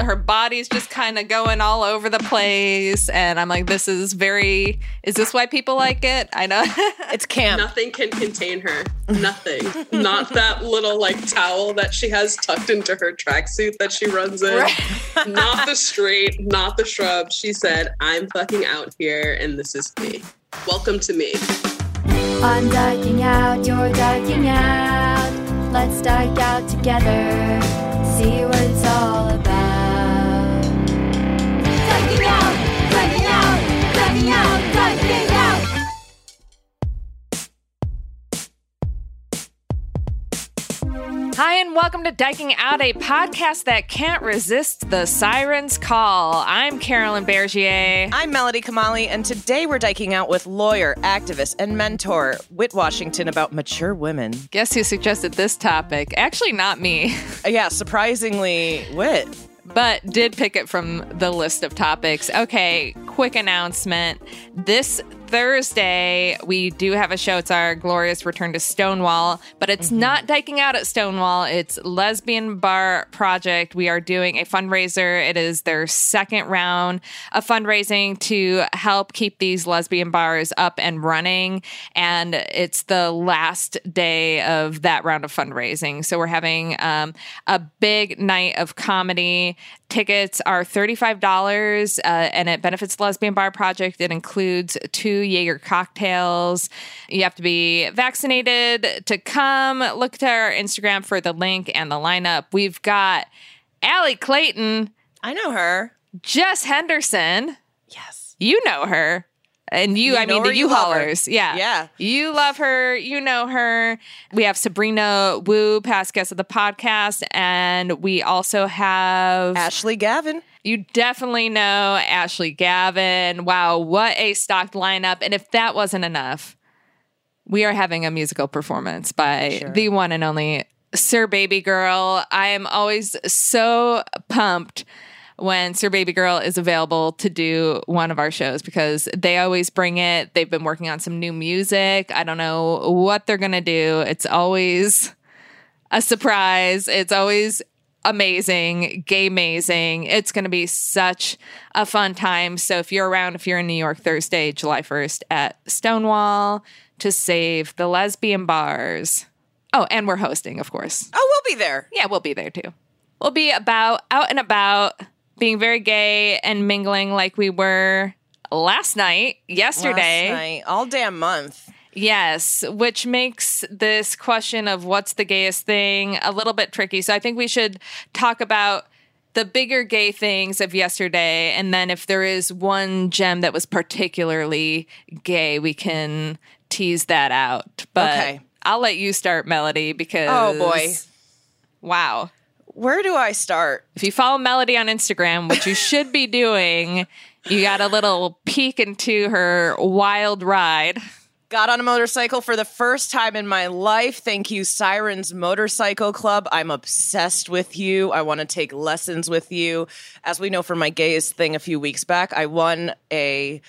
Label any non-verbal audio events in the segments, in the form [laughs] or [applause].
Her body's just kind of going all over the place. And I'm like, this is very, is this why people like it? I know. [laughs] It's camp. Nothing can contain her. Nothing. Not that little like towel that she has tucked into her tracksuit that she runs in. Not the [laughs] straight, not the shrub. She said, I'm fucking out here and this is me. Welcome to me. I'm dyking out, you're dyking out. Let's dike out together. See what it's all Hi, and welcome to Dyking Out, a podcast that can't resist the siren's call. I'm Carolyn Bergier. I'm Melody Kamali, and today we're diking out with lawyer, activist, and mentor Whit Washington about mature women. Guess who suggested this topic? Actually, not me, [laughs] yeah, surprisingly, Whit. but did pick it from the list of topics. Okay, quick announcement. This Thursday, we do have a show. It's our glorious return to Stonewall, but it's not diking out at Stonewall. It's Lesbian Bar Project. We are doing a fundraiser. It is their second round of fundraising to help keep these lesbian bars up and running. And it's the last day of that round of fundraising. So we're having um, a big night of comedy. Tickets are $35 uh, and it benefits the Lesbian Bar Project. It includes two Jaeger cocktails. You have to be vaccinated to come. Look to our Instagram for the link and the lineup. We've got Allie Clayton, I know her. Jess Henderson. Yes. You know her. And you, You I mean, the you love. U-Haulers. Yeah. Yeah. You love her. You know her. We have Sabrina Wu, past guest of the podcast. And we also have. Ashley Gavin. You definitely know Ashley Gavin. Wow, what a stocked lineup. And if that wasn't enough, we are having a musical performance by Sure. the one and only Sir Baby Girl. I am always so pumped when Sir Baby Girl is available to do one of our shows because they always bring it. They've been working on some new music. I don't know what they're going to do. It's always a surprise. It's always amazing, gay amazing. It's going to be such a fun time. So if you're around, if you're in New York Thursday, July 1st at Stonewall to save the lesbian bars. Oh, and we're hosting, of course. Oh, we'll be there. Yeah, we'll be there too. We'll be about out and about, being very gay and mingling like we were last night, yesterday. Last night, all damn month. Yes, which makes this question of what's the gayest thing a little bit tricky. So I think we should talk about the bigger gay things of yesterday, and then if there is one gem that was particularly gay, we can tease that out. But Okay. I'll let you start, Melody, because Oh, boy. wow. Where do I start? If you follow Melody on Instagram, which you should be doing, you got a little peek into her wild ride. Got on a motorcycle for the first time in my life. Thank you, Sirens Motorcycle Club. I'm obsessed with you. I want to take lessons with you. As we know from my gayest thing a few weeks back, I won a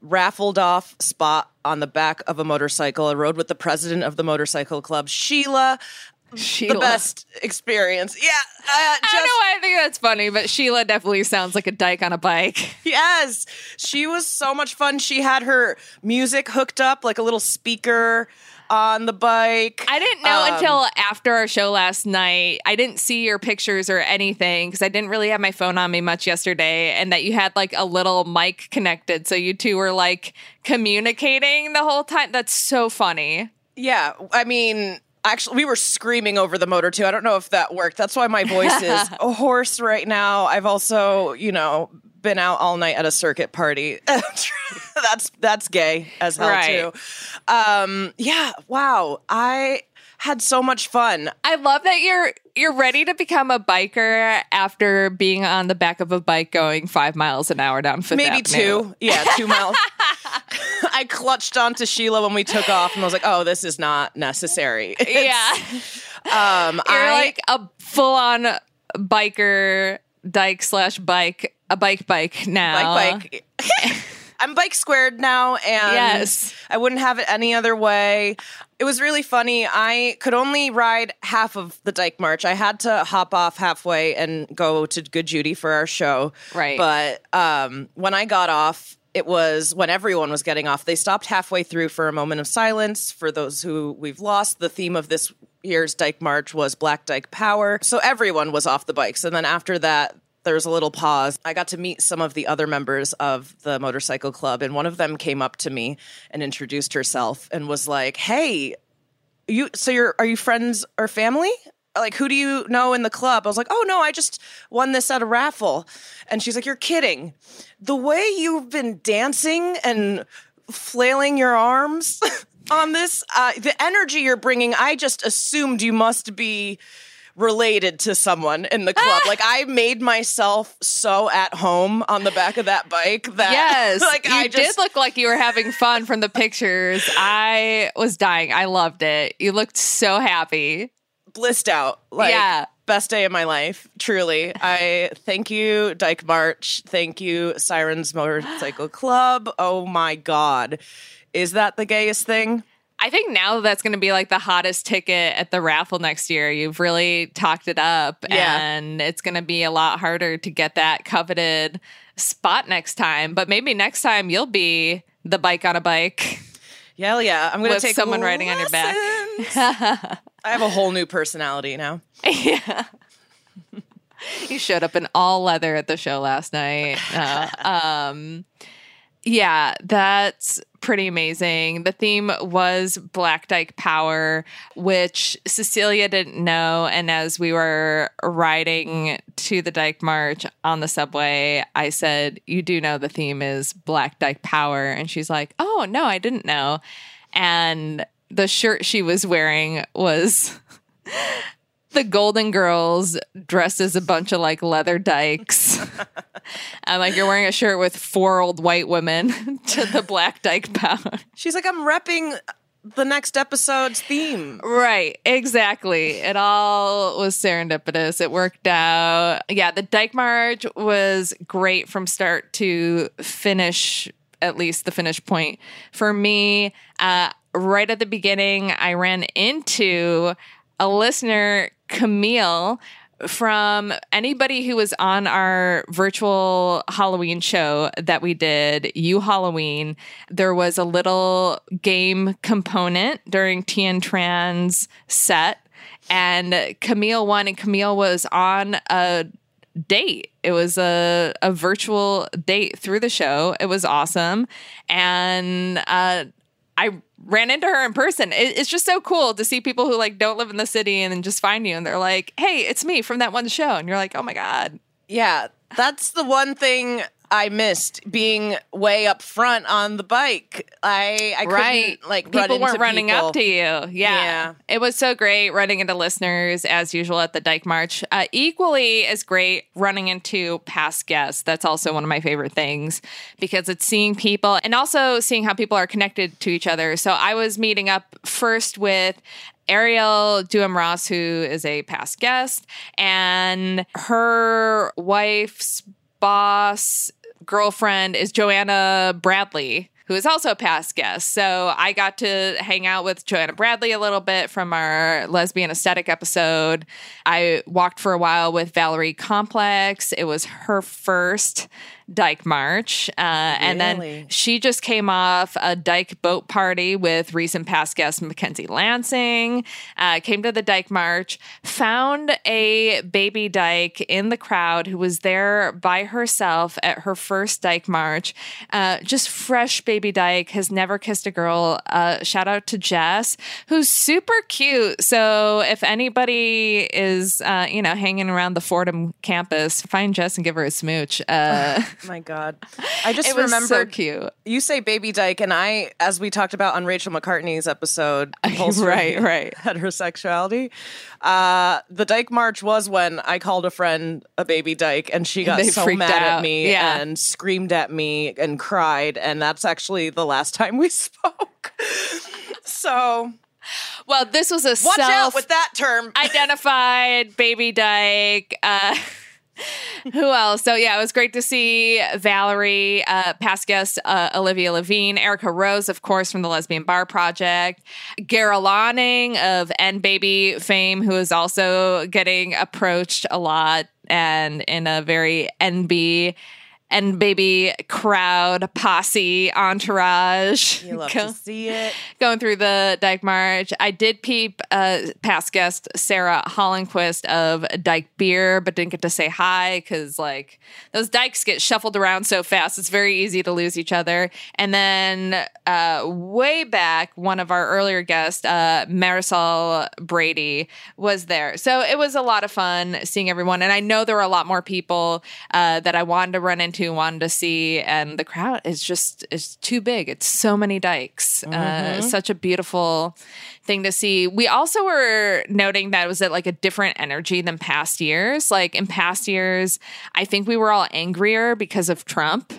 raffled off spot on the back of a motorcycle. I rode with the president of the motorcycle club, Sheila. Sheila. The best experience. Yeah. Uh, I don't know why I think that's funny, but Sheila definitely sounds like a dyke on a bike. [laughs] Yes. She was so much fun. She had her music hooked up like a little speaker on the bike. I didn't know Um, until after our show last night. I didn't see your pictures or anything because I didn't really have my phone on me much yesterday, and that you had like a little mic connected. So you two were like communicating the whole time. That's so funny. Yeah, I mean, actually, we were screaming over the motor too. I don't know if that worked. That's why my voice is [laughs] a horse right now. I've also, you know, been out all night at a circuit party. [laughs] that's that's gay as hell Right. too. Um, yeah, wow. I had so much fun. I love that you're you're ready to become a biker after being on the back of a bike going five miles an hour down Fifth Maybe Avenue. two. Yeah, two miles. [laughs] [laughs] I clutched onto Sheila when we took off and I was like, oh, this is not necessary. [laughs] Yeah. Um, You're I, like a full on biker, dyke slash bike, a bike bike now. bike bike. [laughs] I'm bike squared now, and Yes. I wouldn't have it any other way. It was really funny. I could only ride half of the Dyke March. I had to hop off halfway and go to Good Judy for our show. Right. But um, when I got off, it was when everyone was getting off. They stopped halfway through for a moment of silence for those who we've lost. The theme of this year's Dyke March was Black Dyke Power. So everyone was off the bikes. And then after that, there was a little pause. I got to meet some of the other members of the motorcycle club, and one of them came up to me and introduced herself and was like, "Hey, you so you're are you friends or family? Like who do you know in the club?" I was like, "Oh no, I just won this at a raffle." And she's like, "You're kidding. The way you've been dancing and flailing your arms [laughs] on this, uh, the energy you're bringing, I just assumed you must be related to someone in the club. [laughs] like I made myself so at home on the back of that bike that Yes, [laughs] like you I did look like you were having fun from the pictures. I was dying. I loved it. You looked so happy. Blissed out. Like Yeah. best day of my life. Truly. I thank you, Dyke March. Thank you, Sirens Motorcycle [gasps] Club. Oh my god. Is that the gayest thing? I think now that's going to be like the hottest ticket at the raffle next year. You've really talked it up, Yeah. and it's going to be a lot harder to get that coveted spot next time. But maybe next time you'll be the bike on a bike. Yeah, yeah. I'm gonna With take someone riding on your back. [laughs] I have a whole new personality now. [laughs] yeah. You showed up in all leather at the show last night. No. [laughs] um, yeah, that's pretty amazing. The theme was Black Dyke Power, which Cecilia didn't know. And as we were riding to the Dyke March on the subway, I said, You do know the theme is Black Dyke Power. And she's like, Oh, no, I didn't know. And the shirt she was wearing was [laughs] the Golden Girls dressed as a bunch of like leather dykes. and [laughs] like you're wearing a shirt with four old white women [laughs] to the Black Dyke Power. She's like, I'm repping the next episode's theme. Right, exactly. It all was serendipitous. It worked out. Yeah, the Dyke March was great from start to finish, at least the finish point. For me, uh, right at the beginning, I ran into a listener, Camille. From anybody who was on our virtual Halloween show that we did, You Halloween, there was a little game component during Tien Tran's set, and Camille won, and Camille was on a date. It was a, a virtual date through the show. It was awesome. And uh, I ran into her in person. It, it's just so cool to see people who like don't live in the city and then just find you and they're like, "Hey, it's me from that one show," and you're like, "Oh my god." Yeah, that's the one thing I missed being way up front on the bike. I I right couldn't like people run into weren't running people. up to you yeah. Yeah. it was so great running into listeners as usual at the dyke march uh, equally as great running into past guests that's also one of my favorite things because it's seeing people and also seeing how people are connected to each other so i was meeting up first with Ariel Duham Ross, who is a past guest, and her wife's boss girlfriend is Joanna Bradley, who is also a past guest. So I got to hang out with Joanna Bradley a little bit from our lesbian aesthetic episode. I walked for a while with Valerie Complex. It was her first Dyke March. Uh, And then she just came off a Dyke boat party with recent past guest Mackenzie Lansing, uh, came to the Dyke March, found a baby Dyke in the crowd who was there by herself at her first Dyke March. Uh, just fresh baby Dyke, has never kissed a girl. Uh, shout out to Jess, who's super cute. So if anybody is, uh, you know, hanging around the Fordham campus, find Jess and give her a smooch. Uh, [laughs] My God, I just [laughs] was so cute. you say Baby Dyke, and I, as we talked about on Rachel McCartney's episode, [laughs] Right, right. [laughs] heterosexuality. Uh, the Dyke March was when I called a friend a baby Dyke, and she got They so mad at me Yeah. and screamed at me and cried, and that's actually the last time we spoke. so Well, this was a watch out with that term. identified baby dyke. Uh, [laughs] who else? So yeah, it was great to see Valerie, uh, past guest uh, Olivia Levine, Erica Rose, of course, from the Lesbian Bar Project, Gara Lonning of N Baby fame, who is also getting approached a lot and in a very NB. And baby crowd posse entourage. [laughs] you love Go- to see it. going through the Dyke March. I did peep uh, past guest Sarah Hollenquist of Dyke Beer, but didn't get to say hi because like those dykes get shuffled around so fast. It's very easy to lose each other. And then uh, way back, one of our earlier guests, uh, Marisol Brady, was there. So it was a lot of fun seeing everyone. And I know there were a lot more people uh, that I wanted to run into, wanted to see, and the crowd is just is too big. It's so many dykes. Uh, such a beautiful thing to see. We also were noting that it was at like a different energy than past years. Like in past years, I think we were all angrier because of Trump.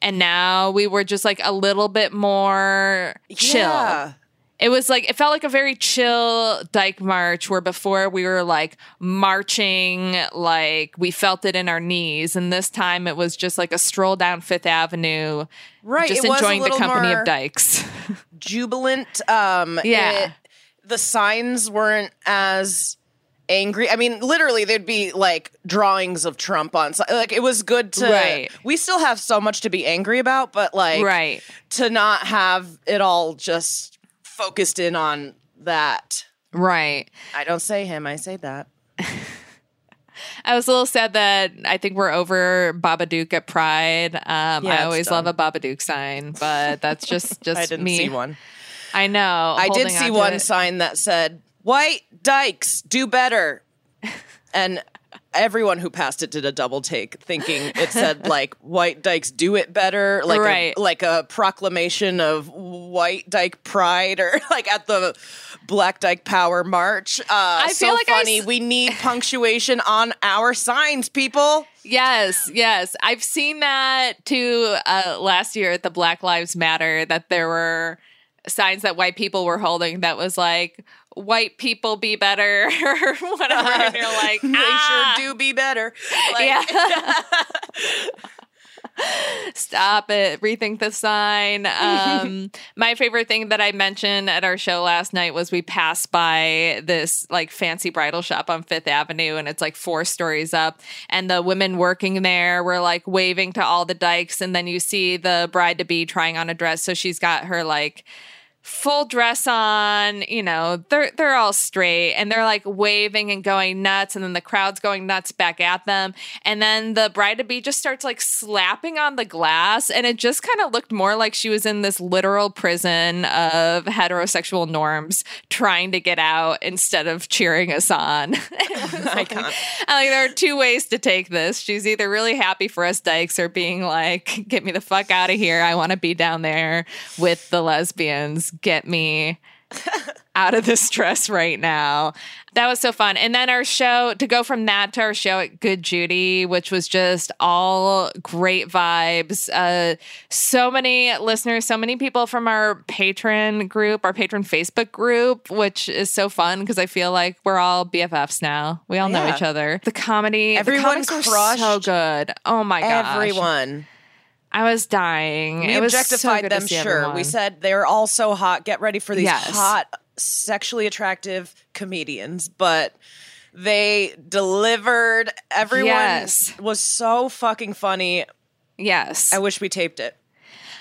And now we were just like a little bit more chill. Yeah. It was like it felt like a very chill Dyke March where before we were like marching like we felt it in our knees and this time it was just like a stroll down Fifth Avenue Right, just it was a enjoying the company of dykes. [laughs] jubilant. Um, Yeah. it- the signs weren't as angry. I mean, literally, there'd be like drawings of Trump on. Like, it was good to. Right. We still have so much to be angry about, but like, Right. to not have it all just focused in on that. right. I don't say him. I say that. [laughs] I was a little sad that I think we're over Babadook at Pride. Um, Yeah, I always done. love a Babadook sign, but that's just [laughs] just I didn't me. see one. I know. I did see on one it. sign that said "White Dykes do better," [laughs] and everyone who passed it did a double take, thinking it said [laughs] like "White Dykes do it better," like Right. a, like a proclamation of White Dyke pride, or [laughs] like at the Black Dyke Power March. Uh, I so feel like I funny. s- we need [laughs] punctuation on our signs, people. Yes, yes. I've seen that too uh, last year at the Black Lives Matter that there were signs that white people were holding that was like white people be better [laughs] or whatever. And you're like [laughs] They ah, sure do be better. Like, yeah. [laughs] Stop it. Rethink the sign. Um my favorite thing that i mentioned at our show last night was we passed by this like fancy bridal shop on fifth avenue and it's like four stories up and the women working there were like waving to all the dykes and then you see the bride to be trying on a dress so she's got her like full dress on, you know, they're they're all straight and they're like waving and going nuts and then the crowd's going nuts back at them. And then the bride to be just starts like slapping on the glass and it just kind of looked more like she was in this literal prison of heterosexual norms trying to get out instead of cheering us on. [laughs] [laughs] like, like, there are two ways to take this. She's either really happy for us dykes or being like, get me the fuck out of here. I want to be down there with the lesbians get me [laughs] out of this stress right now. That was so fun. And then our show, to go from that to our show at Good Judy, which was just all great vibes. Uh, so many listeners, so many people from our patron group, our patron Facebook group, which is so fun because I feel like we're all BFFs now. We all know each other. The comedy, Everyone the crushed so good. Oh my gosh. Everyone. I was dying. We it was so objectified good them, sure. everyone. We said they're all so hot. Get ready for these Yes. hot, sexually attractive comedians. But they delivered. Everyone Yes. was so fucking funny. yes. I wish we taped it.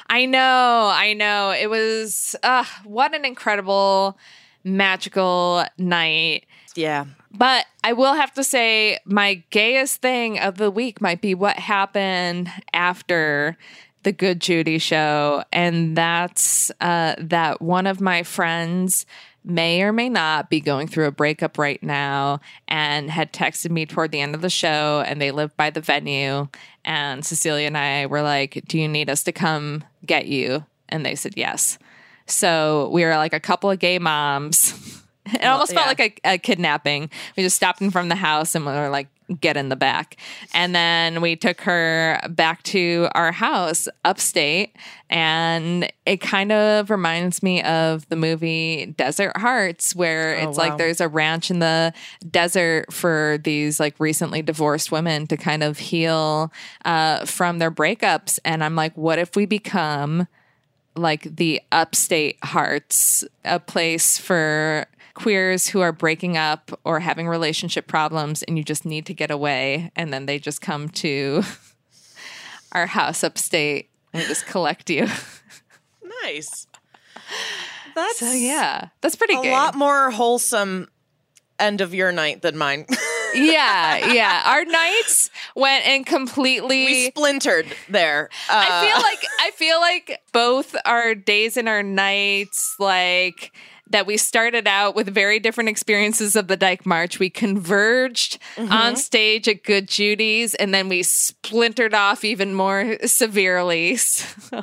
I know, I know. It was uh what an incredible magical night. Yeah. But I will have to say my gayest thing of the week might be what happened after the Good Judy show and that's uh that one of my friends may or may not be going through a breakup right now and had texted me toward the end of the show and they lived by the venue and Cecilia and I were like, "Do you need us to come get you?" And they said yes. So we were like a couple of gay moms. [laughs] It almost felt yeah. like a, a kidnapping. We just stopped in from the house and we were like, get in the back. And then we took her back to our house upstate. And it kind of reminds me of the movie Desert Hearts, where it's wow. like there's a ranch in the desert for these like recently divorced women to kind of heal uh, from their breakups. And I'm like, what if we become like the upstate hearts, a place for queers who are breaking up or having relationship problems and you just need to get away and then they just come to [laughs] our house upstate and just collect you. [laughs] Nice. That's So yeah, that's pretty a good. lot more wholesome end of your night than mine. [laughs] yeah, yeah. Our nights went and completely we splintered there. Uh, I feel like I feel like both our days and our nights, like that we started out with very different experiences of the Dyke March. We converged Mm-hmm. on stage at Good Judy's, and then we splintered off even more severely. [laughs] So,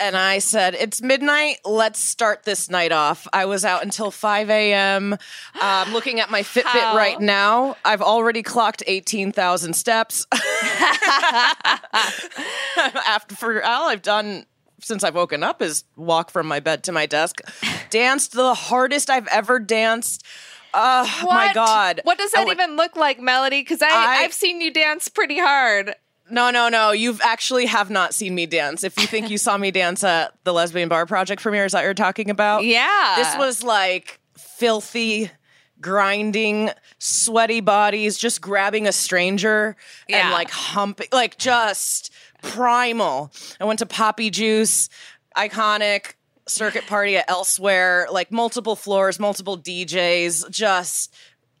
and I said, It's midnight. Let's start this night off. I was out until 5 a.m. [gasps] Um, looking at my Fitbit How? right now. I've already clocked 18,000 steps. [laughs] [laughs] After for all I've done since I've woken up is walk from my bed to my desk. [laughs] Danced the hardest I've ever danced. Oh my god! What does that oh, went- even look like, Melody? Because I, I- I've seen you dance pretty hard. No, no, no. You've actually have not seen me dance. If you think you saw me dance at the Lesbian Bar Project premiere, is that you're talking about? Yeah. This was like filthy, grinding, sweaty bodies, just grabbing a stranger Yeah. and like humping, like just primal. I went to Papi Juice, iconic circuit party at Elsewhere, like multiple floors, multiple DJs, just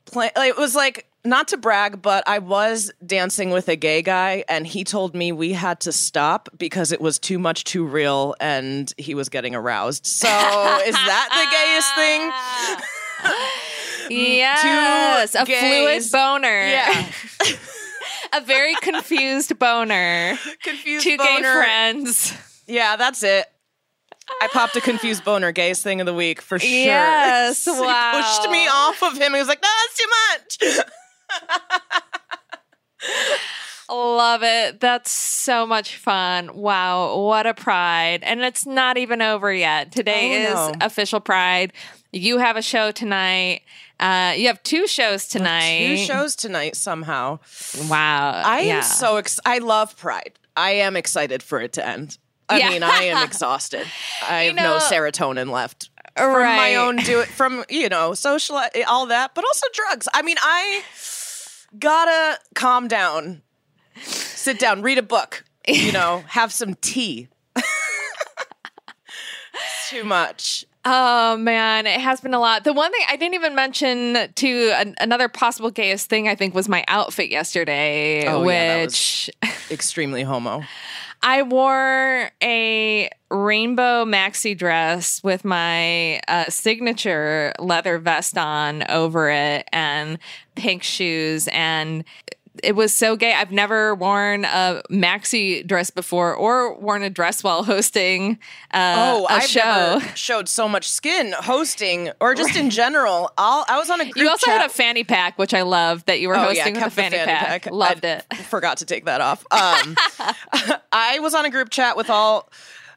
play. It was like not to brag, but I was dancing with a gay guy, and he told me we had to stop because it was too much, too real, and he was getting aroused. So is that the gayest thing? [laughs] Yes, a fluid boner. Yeah, [laughs] a very confused boner. confused Two gay friends. Yeah, that's it. I popped a confused boner, gayest thing of the week for sure. Yes, [laughs] he pushed me off of him. He was like, "No, that's too much." Love it. That's so much fun. Wow, what a pride. And it's not even over yet. Today Oh, is no. official pride. You have a show tonight. Uh, you have two shows tonight. Two shows tonight somehow. Wow. I yeah. am so ex- I love Pride. I am excited for it to end. I Yeah. mean, I am [laughs] exhausted. I have no serotonin left from Right. my own do it from you know social all that, but also drugs. I mean, I gotta calm down, sit down, read a book. You [laughs] know, have some tea. [laughs] Too much. Oh man, it has been a lot. The one thing I didn't even mention to an, another possible gayest thing I think was my outfit yesterday, Oh, yeah, which Extremely homo. [laughs] I wore a rainbow maxi dress with my uh, signature leather vest on over it and pink shoes and it was so gay. I've never worn a maxi dress before or worn a dress while hosting uh, Oh, a I've show. never [laughs] showed so much skin hosting or just in general. I'll, I was on a group You also chat. had a fanny pack, which I loved that you were Oh, hosting with a the fanny, pack. Loved I [laughs] it. Forgot to take that off. Um, [laughs] I was on a group chat with all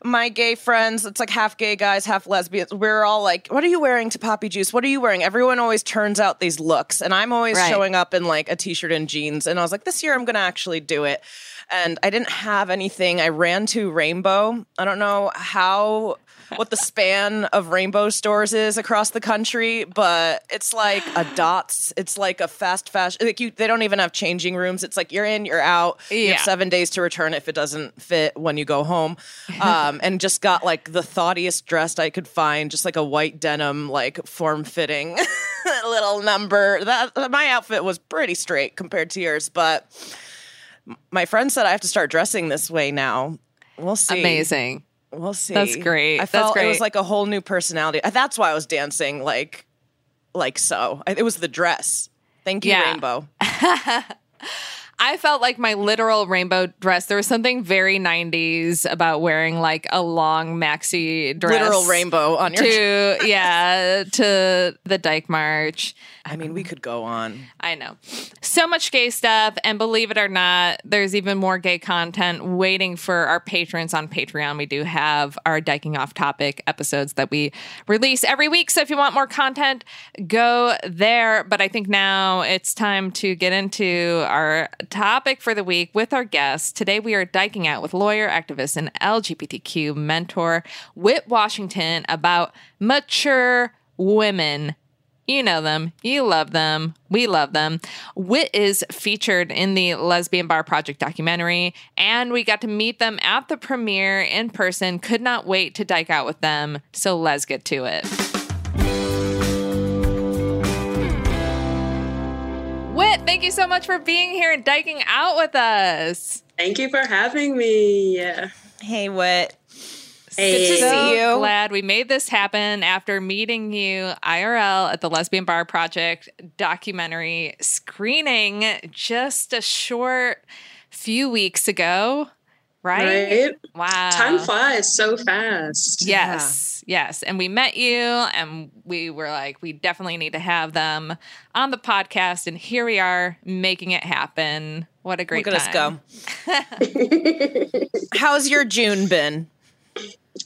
my gay friends. It's like half gay guys, half lesbians. We're all like, "What are you wearing to Papi Juice? What are you wearing?" Everyone always turns out these looks, and I'm always Right. showing up in like a t-shirt and jeans. And I was like, "This year, I'm going to actually do it." And I didn't have anything. I ran to Rainbow. I don't know how what the span of rainbow stores is across the country, but it's like a dots. It's like a fast fashion. Like you, they don't even have changing rooms. It's like you're in, you're out. You Yeah. have seven days to return if it doesn't fit when you go home. Um, and just got like the thoughtiest dressed I could find, just like a white denim, like form fitting [laughs] little number. That my outfit was pretty straight compared to yours, but my friend said I have to start dressing this way now. We'll see. Amazing. We'll see. That's great. I felt it was like a whole new personality. Uh, that's why I was dancing like, like so. It was the dress. Thank you, Yeah. Rainbow. [laughs] I felt like my literal rainbow dress. There was something very 90s about wearing like a long maxi dress. Literal rainbow on your. To, [laughs] yeah, to the Dyke March. I mean, we could go on. I know. So much gay stuff. And believe it or not, there's even more gay content waiting for our patrons on Patreon. We do have our Diking Off topic episodes that we release every week. So if you want more content, go there. But I think now it's time to get into our topic for the week with our guests. Today we are diking out with lawyer, activist, and LGBTQ mentor Whit Washington about mature women you know them. You love them. We love them. Whit is featured in the Lesbian Bar Project documentary, and we got to meet them at the premiere in person. Could not wait to dike out with them. So let's get to it. Thank you so much for being here and diking out with us. Thank you for having me. Hey, what? Hey. Good to see you. Glad we made this happen after meeting you IRL at the Lesbian Bar Project documentary screening just a short few weeks ago, right? Right? Wow. Time flies so fast. Yes, yes. And we met you and we were like, we definitely need to have them on the podcast. And here we are making it happen. What a great Look at time. us go. [laughs] [laughs] How's your June been?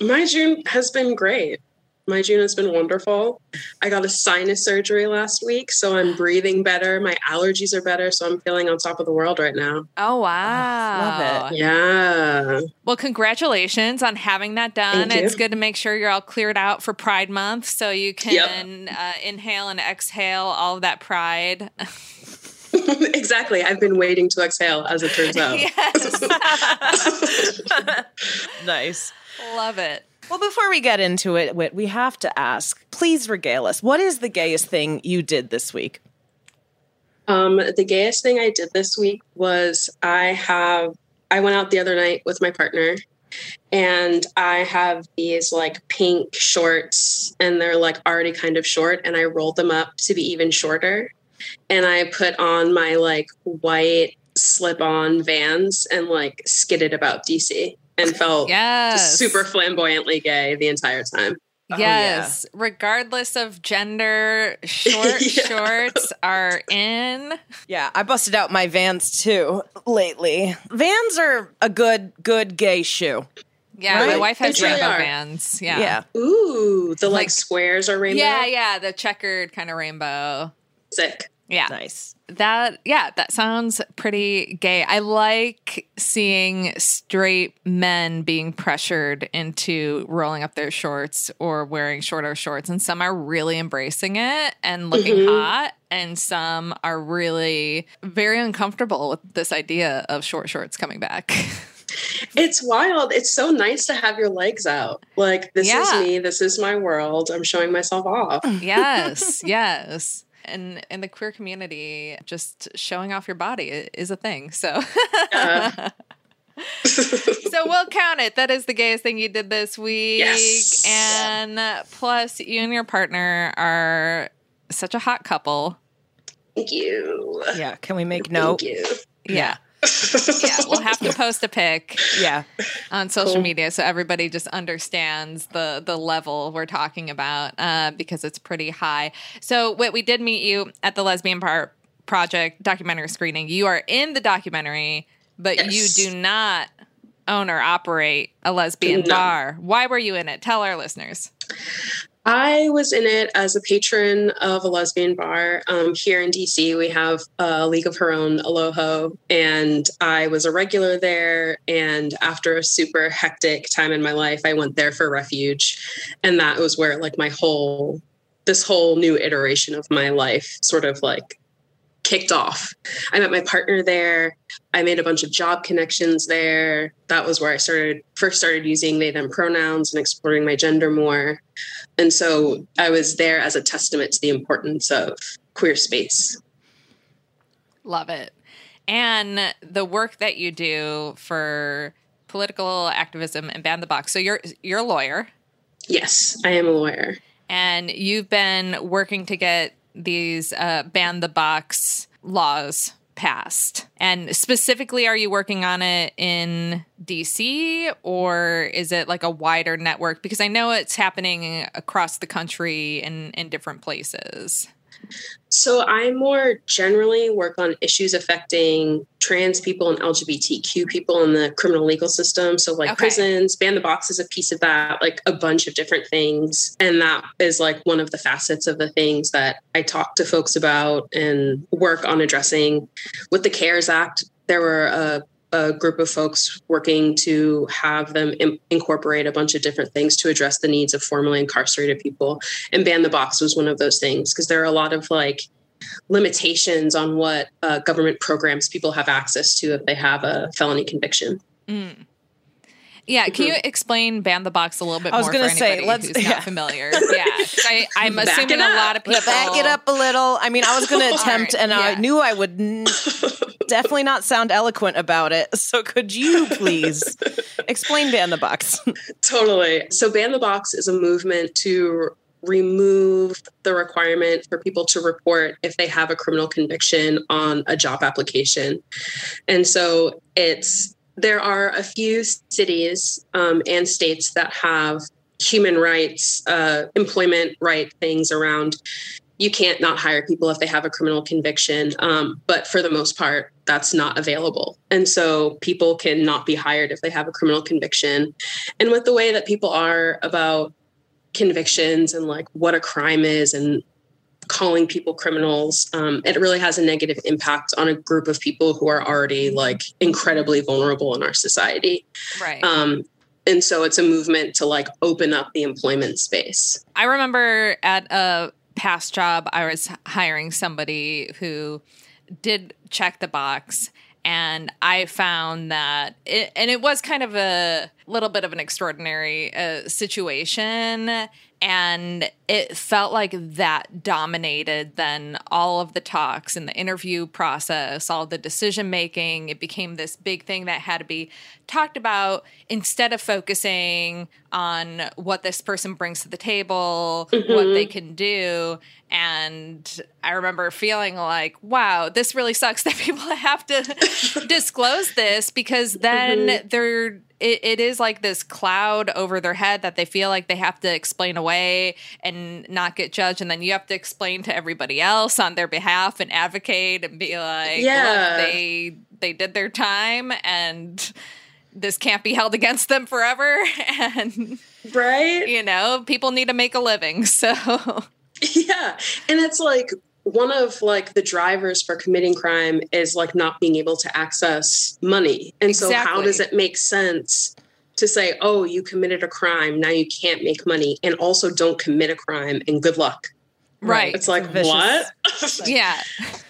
My June has been great. My June has been wonderful. I got a sinus surgery last week, so I'm [gasps] breathing better. My allergies are better, so I'm feeling on top of the world right now. Oh, wow. love it. Yeah. Well, congratulations on having that done. Thank you. It's good to make sure you're all cleared out for Pride Month so you can uh, inhale and exhale all of that pride. [laughs] exactly. I've been waiting to exhale, as it turns [laughs] out. yes. [laughs] Nice. Love it. Well, before we get into it, Whit, we have to ask. Please regale us. What is the gayest thing you did this week? Um, the gayest thing I did this week was I have I went out the other night with my partner and I have these like pink shorts and they're like already kind of short and I rolled them up to be even shorter and I put on my like white slip-on vans and like skidded about DC and felt Yes. super flamboyantly gay the entire time. Oh, yeah. Yes. Regardless of gender, short [laughs] Yeah. shorts are in. Yeah, I busted out my Vans too lately. Vans are a good, good gay shoe. Yeah, my wife has They rainbow are. bands. Yeah. Yeah. Ooh, the like, Like- squares are rainbow. Yeah, yeah, the checkered kind of rainbow. Sick. Yeah. Nice. That yeah, that sounds pretty gay. I like seeing straight men being pressured into rolling up their shorts or wearing shorter shorts and some are really embracing it and looking Mhm. hot and some are really very uncomfortable with this idea of short shorts coming back. [laughs] It's wild. It's so nice to have your legs out. Like, this Yeah. is me. This is my world. I'm showing myself off. yes, yes. And in the queer community, just showing off your body is a thing. So, Yeah. Uh-huh. [laughs] so we'll count it. That is the gayest thing you did this week. Yes. And plus, you and your partner are such a hot couple. Thank you. Yeah. Can we make note? Thank you. Yeah. Yeah, we'll have to post a pic Yeah. on social Cool. media so everybody just understands the the level we're talking about uh, because it's pretty high. So, Whit, we did meet you at the Lesbian Par- Project documentary screening. You are in the documentary, but Yes. you do not own or operate a lesbian No. bar. Why were you in it? Tell our listeners. I was in it as a patron of a lesbian bar. Um, here in DC, we have a League of Her Own, Aloha, and I was a regular there. And after a super hectic time in my life, I went there for refuge. And that was where, like, my whole, this whole new iteration of my life sort of like kicked off. I met my partner there. I made a bunch of job connections there. That was where I started first started using they them pronouns and exploring my gender more. And so I was there as a testament to the importance of queer space. Love it. And the work that you do for political activism and ban the box. So you're you're a lawyer Yes, I am a lawyer. and you've been working to get these uh, ban the box laws passed. And specifically, are you working on it in DC or is it like a wider network? Because I know it's happening across the country in, in different places. So I more generally work on issues affecting trans people and LGBTQ people in the criminal legal system. So like Okay. prisons, ban the box is a piece of that, like a bunch of different things. And that is like one of the facets of the things that I talk to folks about and work on addressing. With the CARES Act, there were a a group of folks working to have them in- incorporate a bunch of different things to address the needs of formerly incarcerated people and ban the box was one of those things because there are a lot of like limitations on what uh, government programs people have access to if they have a felony conviction. Mm. Yeah, can you explain ban the box a little bit I was gonna say, anybody let's- who's [laughs] yeah. not familiar? yeah, I, I'm Back assuming a lot of people Back it up a little. I mean, I was going [laughs] to attempt, right, and I knew I would n- definitely not sound eloquent about it. [laughs] So, could you please explain Ban the Box? Totally. So, Ban the Box is a movement to remove the requirement for people to report if they have a criminal conviction on a job application. And so it's there are a few cities um, and states that have human rights, uh, employment right things around. You can't not hire people if they have a criminal conviction, um, but for the most part, that's not available. And so people can not be hired if they have a criminal conviction. And with the way that people are about convictions and like what a crime is and calling people criminals, um, it really has a negative impact on a group of people who are already like incredibly vulnerable in our society. right. Um, and so it's a movement to like open up the employment space. I remember at a past job, I was hiring somebody who did check the box. And I found that, it, and it was kind of a little bit of an extraordinary uh, situation. And it felt like that dominated then all of the talks and the interview process, all the decision making. It became this big thing that had to be talked about instead of focusing on what this person brings to the table, what they can do. And I remember feeling like, wow, this really sucks [laughs] that people have to [laughs] disclose this because then they're it, it is like this cloud over their head that they feel like they have to explain away and not get judged and then you have to explain to everybody else on their behalf and advocate and be like Yeah. they they did their time and this can't be held against them forever [laughs] and Right? you know people need to make a living [laughs] so yeah and it's like one of like the drivers for committing crime is like not being able to access money. And so how does it make sense to say oh you committed a crime now you can't make money and also don't commit a crime and good luck? Right. It's like vicious- what? Yeah [laughs]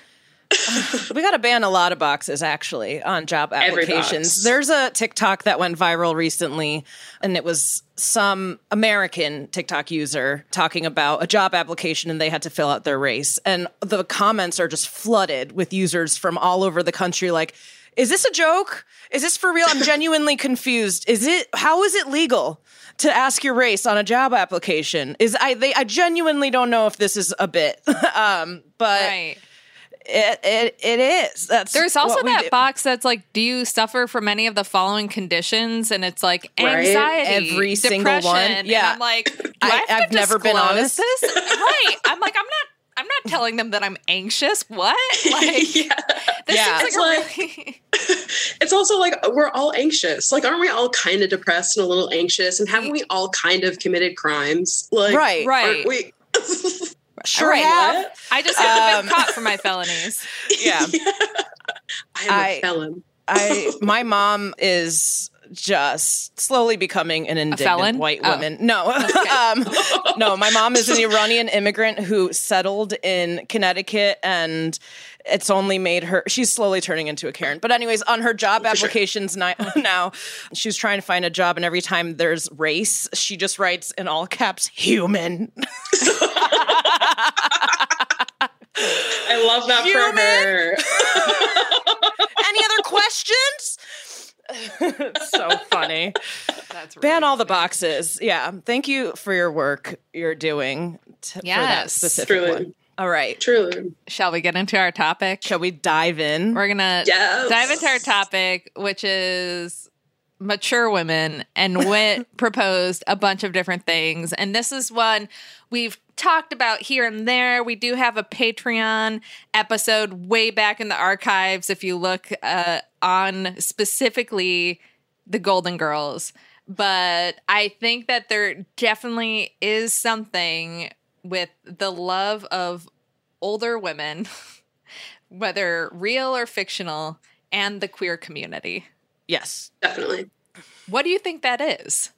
[laughs] we got to ban a lot of boxes actually on job applications. There's a TikTok that went viral recently, and it was some American TikTok user talking about a job application and they had to fill out their race. And the comments are just flooded with users from all over the country like, is this a joke? Is this for real? I'm [laughs] genuinely confused. Is it how is it legal to ask your race on a job application? Is I they I genuinely don't know if this is a bit. [laughs] um but Right. It, it it is. That's There's also what that do. box that's like, do you suffer from any of the following conditions? And it's like Right. anxiety, Every single depression. one. And Yeah. I'm like, do I- I, have I've to never been disclose honest. This? [laughs] right. I'm like, I'm not. I'm not telling them that I'm anxious. What? [laughs] Like, yeah. this Yeah. seems It's like, like- really. [laughs] It's also like we're all anxious. Like, aren't we all kind of depressed and a little anxious? And haven't we all kind of committed crimes? Like, Right. Right. aren't we? Sure Right, have. what? I just haven't Um, been caught for my felonies. [laughs] Yeah. [laughs] I am a I- felon. I [laughs] my mom is just slowly becoming an indignant felon? white Oh. woman. No, um, no, my mom is an Iranian immigrant who settled in Connecticut, and it's only made her. She's slowly turning into a Karen. But anyways, on her job sure. applications ni- [laughs] now, she's trying to find a job, and every time there's race, she just writes in all caps "human." I love that Human? for her. [laughs] Any other questions? It's so funny. That's ban all the boxes. Yeah. Thank you for your work you're doing t- for that Yes. specific Truly. one. All right. Truly. Shall we get into our topic? Shall we dive in? We're gonna Yes. dive into our topic, which is mature women. And Whit [laughs] proposed a bunch of different things. And this is one we've talked about here and there. We do have a Patreon episode way back in the archives if you look uh, on specifically the Golden Girls. But I think that there definitely is something with the love of older women [laughs] whether real or fictional, and the queer community. Yes. Definitely. What do you think that is?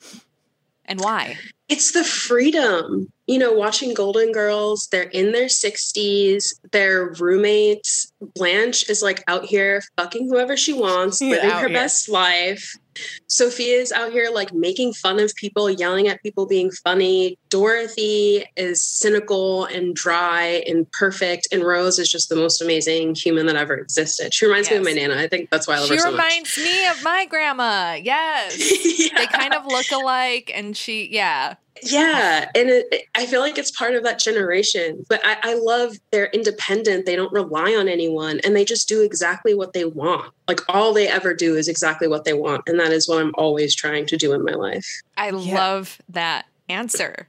And why? It's the freedom. You know, watching Golden Girls, they're in their 60s, their roommates. Blanche is like out here fucking whoever she wants, [laughs] living her here. best life. Sophia is out here like making fun of people, yelling at people being funny. Dorothy is cynical and dry and perfect. And Rose is just the most amazing human that ever existed. She reminds me of my Nana. I think that's why I love She her so much. She reminds me of my grandma. Yes. Yeah. [laughs] They kind of look alike, and she, yeah. Yeah, and it, it- I feel like it's part of that generation. But I, I love they're independent. They don't rely on anyone, and they just do exactly what they want. Like all they ever do is exactly what they want, and that is what I'm always trying to do in my life. I Yeah. love that answer.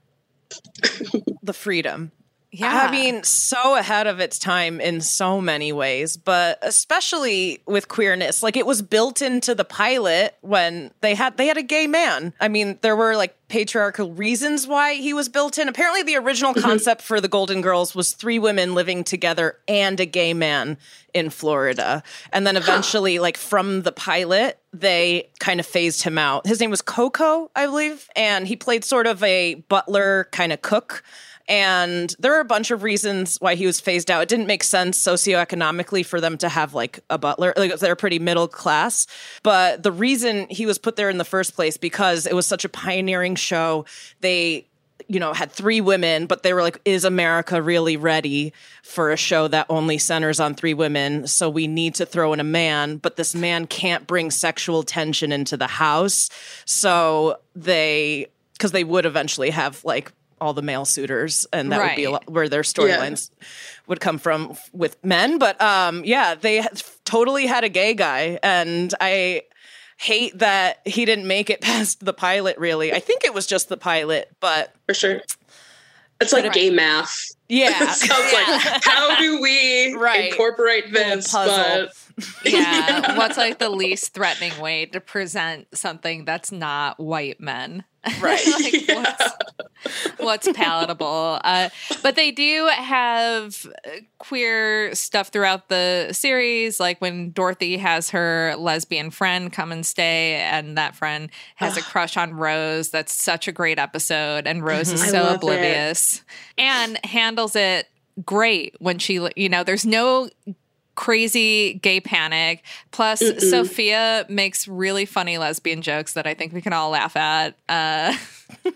The freedom. Yeah. I mean, so ahead of its time in so many ways, but especially with queerness. Like it was built into the pilot when they had they had a gay man. I mean, there were like patriarchal reasons why he was built in. Apparently the original concept for the Golden Girls was three women living together and a gay man in Florida. And then [gasps] eventually like from the pilot, they kind of phased him out. His name was Coco, I believe, and he played sort of a butler kind of cook. And there are a bunch of reasons why he was phased out. It didn't make sense socioeconomically for them to have like a butler. Like they're pretty middle class. But the reason he was put there in the first place because it was such a pioneering show. They you know, had three women, but they were like, is America really ready for a show that only centers on three women? So we need to throw in a man, but this man can't bring sexual tension into the house. So they, because they would eventually have like all the male suitors, and that would be a lot where their storylines would come from f- with men. But um, yeah, they had- totally had a gay guy, and I hate that he didn't make it [laughs] past the pilot. Really, I think it was just the pilot, but For sure. It's like Right. gay math. yeah, [laughs] It sounds like how do we Right. incorporate this? puzzle. But [laughs] yeah. What's like the least threatening way to present something that's not white men? [laughs] Right. [laughs] like what's, what's palatable? Uh, but they do have uh, queer stuff throughout the series, like when Dorothy has her lesbian friend come and stay, and that friend has a crush on Rose. That's such a great episode, and Rose is so love it. oblivious and handles it great when she, you know, there's no crazy gay panic. Plus, Sophia makes really funny lesbian jokes that I think we can all laugh at. Uh, [laughs]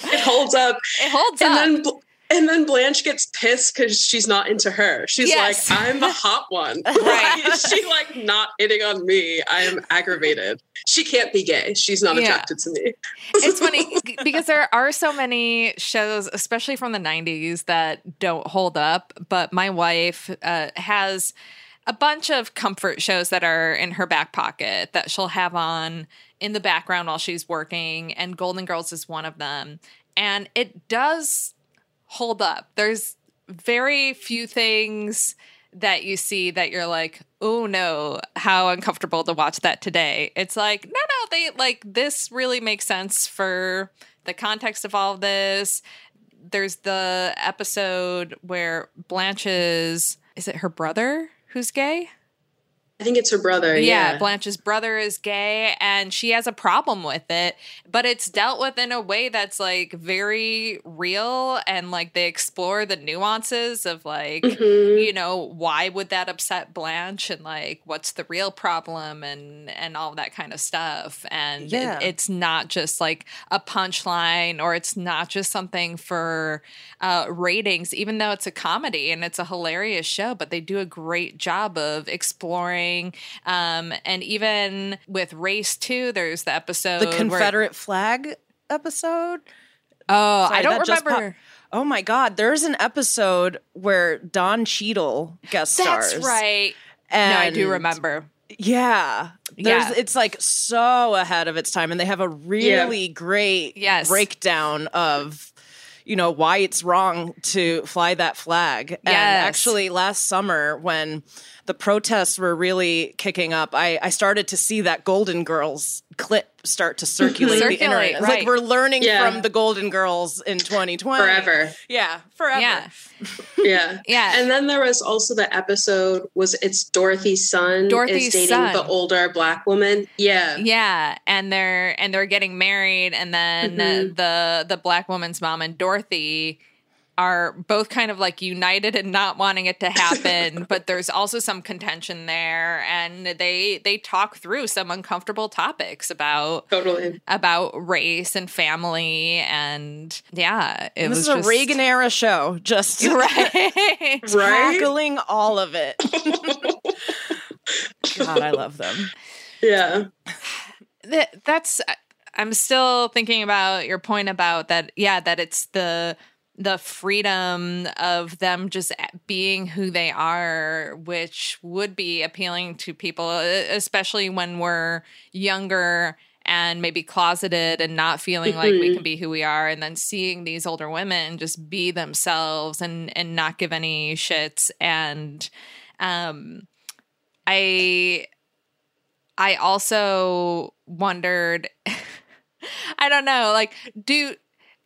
It holds up. it holds and up. then and then Blanche gets pissed because she's not into her. She's Yes. like, "I'm the hot one." [laughs] Right. Why is she like not hitting on me? I am aggravated. She can't be gay. She's not Yeah. attracted to me. it's [laughs] funny because there are so many shows, especially from the 90s, that don't hold up. But my wife uh, has a bunch of comfort shows that are in her back pocket that she'll have on in the background while she's working. And Golden Girls is one of them. And it does hold up. There's very few things that you see that you're like, oh no, how uncomfortable to watch that today. It's like, no, no, they like this really makes sense for the context of all of this. There's the episode where Blanche's is it her brother who's gay? I think it's her brother. yeah, Yeah. Blanche's brother is gay and she has a problem with it, but it's dealt with in a way that's like very real and like they explore the nuances of like, Mhm. you know, why would that upset Blanche and like what's the real problem and and all that kind of stuff. And it- it's not just like a punchline or it's not just something for uh, ratings, even though it's a comedy and it's a hilarious show, but they do a great job of exploring. Um, and even with Race 2, there's the episode. the where- Confederate flag episode. oh, I don't remember. pop- Oh my God! There's an episode where Don Cheadle guest stars. That's right. And no, I do remember. Yeah. There's, Yeah. It's like so ahead of its time. And they have a really great Yes. breakdown of, you know, why it's wrong to fly that flag. And actually, last summer, when the protests were really kicking up, I, I started to see that Golden Girls clip start to circulate, the Circulate, internet. It's right. like we're learning Yeah. from the Golden Girls in 2020. Forever. Yeah, forever. Yeah. Yeah. [laughs] Yeah. And then there was also the episode was it's Dorothy's son Dorothy's is dating son. the older black woman. Yeah. Yeah, and they're and they're getting married, and then Mhm. the the black woman's mom and Dorothy are both kind of like united in not wanting it to happen, [laughs] but there's also some contention there, and they they talk through some uncomfortable topics about Totally. about race and family, and yeah, it And this was is a just- Reagan era show, just [laughs] right? Right? tackling all of it. [laughs] God, I love them. Yeah. That- that's i'm still thinking about your point about that yeah that it's the the freedom of them just being who they are which would be appealing to people e, especially when we're younger and maybe closeted and not feeling like we can be who we are. And then seeing these older women just be themselves and and not give any shits. And um i I also wondered [laughs] I don't know, like do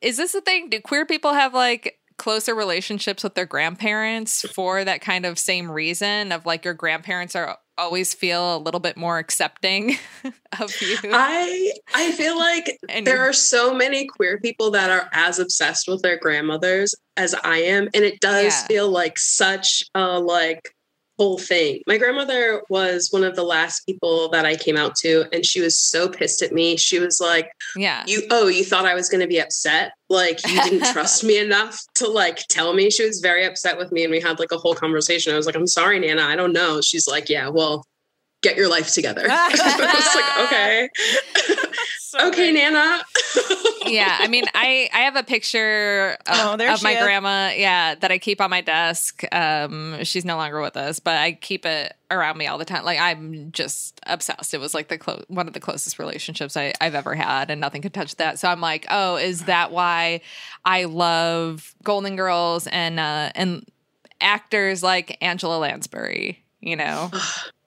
is this a thing? Do queer people have like closer relationships with their grandparents for that kind of same reason of like your grandparents are always feel a little bit more accepting [laughs] of you? I I feel like And- there are so many queer people that are as obsessed with their grandmothers as I am, and it does Yeah. feel like such a like whole thing. My grandmother was one of the last people that I came out to, and she was so pissed at me. She was like, yeah. "You oh, you thought I was going to be upset? Like you didn't [laughs] trust me enough to like tell me?" She was very upset with me, and we had like a whole conversation. I was like, "I'm sorry, Nana, I don't know." She's like, "Yeah, well." Get your life together. [laughs] [laughs] I was like, okay. [laughs] okay, Nana. yeah, I mean, I I have a picture of, Oh, of my is. grandma, yeah, that I keep on my desk. Um, she's no longer with us, but I keep it around me all the time. Like I'm just obsessed. It was like the clo- one of the closest relationships I, I've ever had, and nothing could touch that. So I'm like, oh, is that why I love Golden Girls and uh, and actors like Angela Lansbury? You know. [sighs] [sighs] [sighs]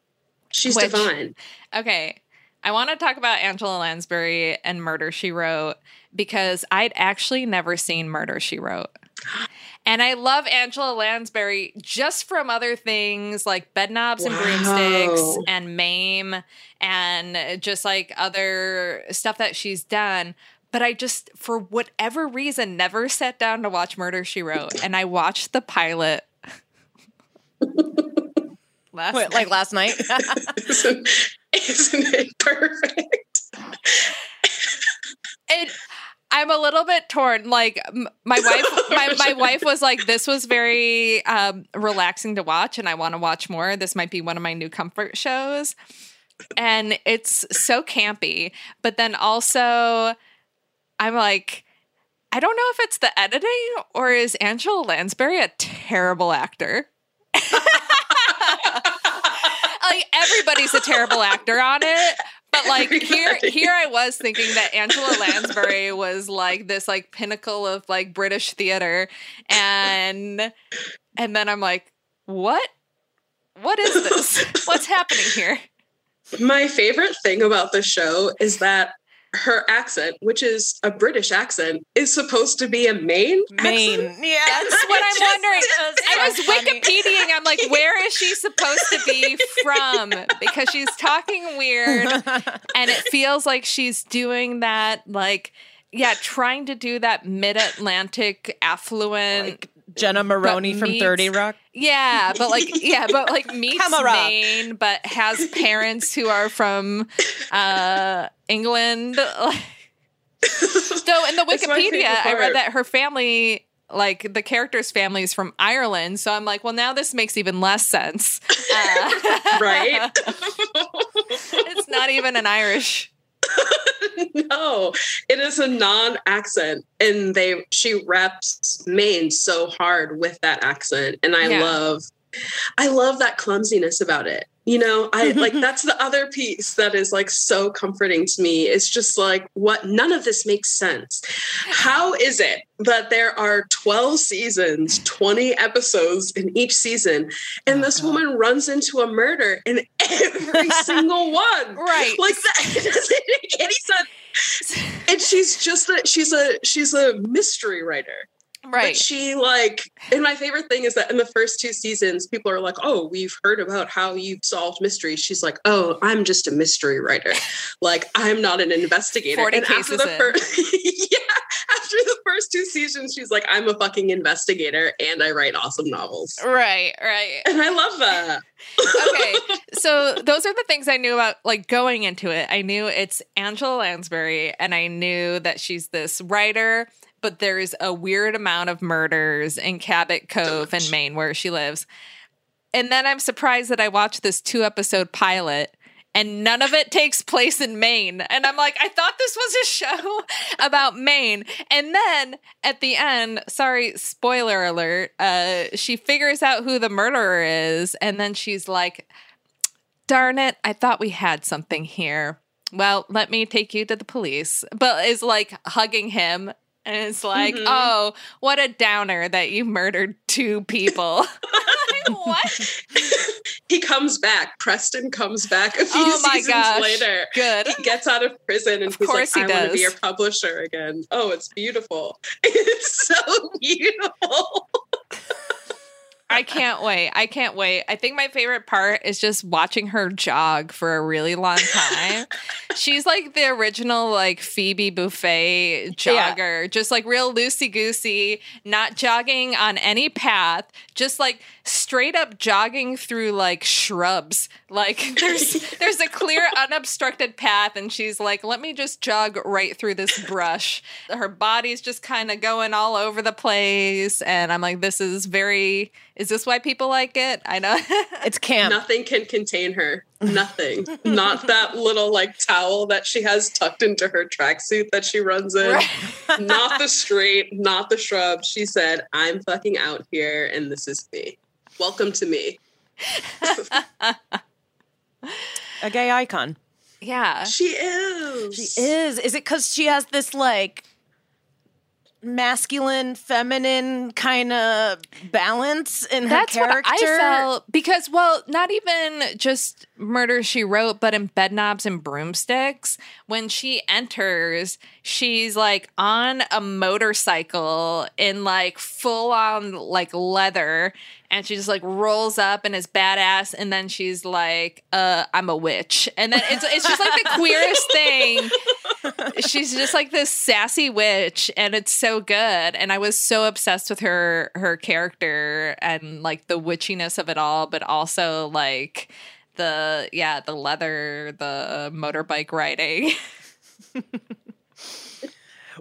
She's Which- divine. Okay. I want to talk about Angela Lansbury and Murder She Wrote because I'd actually never seen Murder She Wrote. [gasps] And I love Angela Lansbury just from other things like Bedknobs and Broomsticks and Mame and just like other stuff that she's done. But I just, for whatever reason, never sat down to watch Murder She Wrote. And I watched the pilot [laughs] Last Wait, like last night. [laughs] isn't, isn't it perfect? it I'm a little bit torn. Like my wife, my, my wife was like, "This was very um, relaxing to watch, and I want to watch more. This might be one of my new comfort shows." And it's so campy, but then also, I'm like, I don't know if it's the editing or is Angela Lansbury a terrible actor. [laughs] like everybody's a terrible actor on it. But like here here I was thinking that Angela Lansbury was like this like pinnacle of like British theater and and then I'm like, what? What is this? What's happening here? My favorite thing about the show is that her accent, which is a British accent, is supposed to be a Maine Maine. accent. Yeah. That's what I'm [laughs] wondering. it's [laughs] I was. Wikipediaing. I'm like, where is she supposed to be from? Because she's talking weird, [laughs] and it feels like she's doing that, like, yeah, trying to do that mid-Atlantic affluent. Like Jenna Maroney from meets- 30 Rock. yeah, but like, yeah, but like [laughs] meets. Maine, but has parents who are from uh, England. [laughs] so in the It's my favorite Wikipedia, I read that her family, like the character's family, is from Ireland. So I'm like, well, now this makes even less sense. Uh, [laughs] Right? it's not even an Irish. [laughs] no, it is a non-accent, and they she reps Maine so hard with that accent, and I Yeah. love, I love that clumsiness about it. You know, I like [laughs] that's the other piece that is like so comforting to me. It's just like what none of this makes sense. How is it that there are 12 seasons, 20 episodes in each season, and oh, this woman runs into a murder in every [laughs] single one? Right. Like that it [laughs] doesn't make any sense. And she's just a she's a she's a mystery writer. But Right. she like, and my favorite thing is that in the first two seasons, people are like, "Oh, we've heard about how you've solved mysteries." She's like, "Oh, I'm just a mystery writer. like, I'm not an investigator." 40 and after cases the in. first, [laughs] yeah, after the first two seasons, she's like, "I'm a fucking investigator and I write awesome novels." Right, right. And I love that. okay [laughs] so those are the things i knew about like going into it i knew it's angela lansbury and i knew that she's this writer but there's a weird amount of murders in cabot cove in maine where she lives and then i'm surprised that i watched this two episode pilot and none of it takes place in Maine. And I'm like, I thought this was a show [laughs] about Maine. And then at the end, sorry, spoiler alert, uh, she figures out who the murderer is. And then she's like, darn it, I thought we had something here. Well, let me take you to the police. But is like hugging him. And it's like, Mhm. oh, what a downer that you murdered two people. [laughs] [laughs] what? he comes back. Preston comes back a few Oh my seasons gosh. later. Good. He gets out of prison and Of he's like, he I want to be your publisher again. Oh, it's beautiful. [laughs] It's so beautiful. I can't wait. I can't wait. I think my favorite part is just watching her jog for a really long time. [laughs] She's like the original like Phoebe Buffay jogger, just like real loosey goosey, not jogging on any path, just like straight up jogging through like shrubs. Like [laughs] there's [laughs] there's a clear unobstructed path and she's like, "Let me just jog right through this brush." Her body's just kind of going all over the place and I'm like, "This is very is this why people like it?" I know. [laughs] It's camp. Nothing can contain her. Nothing. Not that little like towel that she has tucked into her tracksuit that she runs in. [laughs] Not the street, not the shrub. She said, I'm fucking out here and this is me. Welcome to me. A gay icon. yeah. She is. She is. Is it because she has this like masculine, feminine kind of balance in her That's what? I felt because, well, not even just Murder She Wrote, but in Bedknobs and Broomsticks, when she enters, she's like on a motorcycle in like full on like leather, and she just like rolls up and is badass, and then she's like, "Uh, I'm a witch," and then it's it's just like the queerest [laughs] thing. She's just like this sassy witch and it's so good and I was so obsessed with her her character and like the witchiness of it all but also like the yeah, the leather, the motorbike riding. [laughs]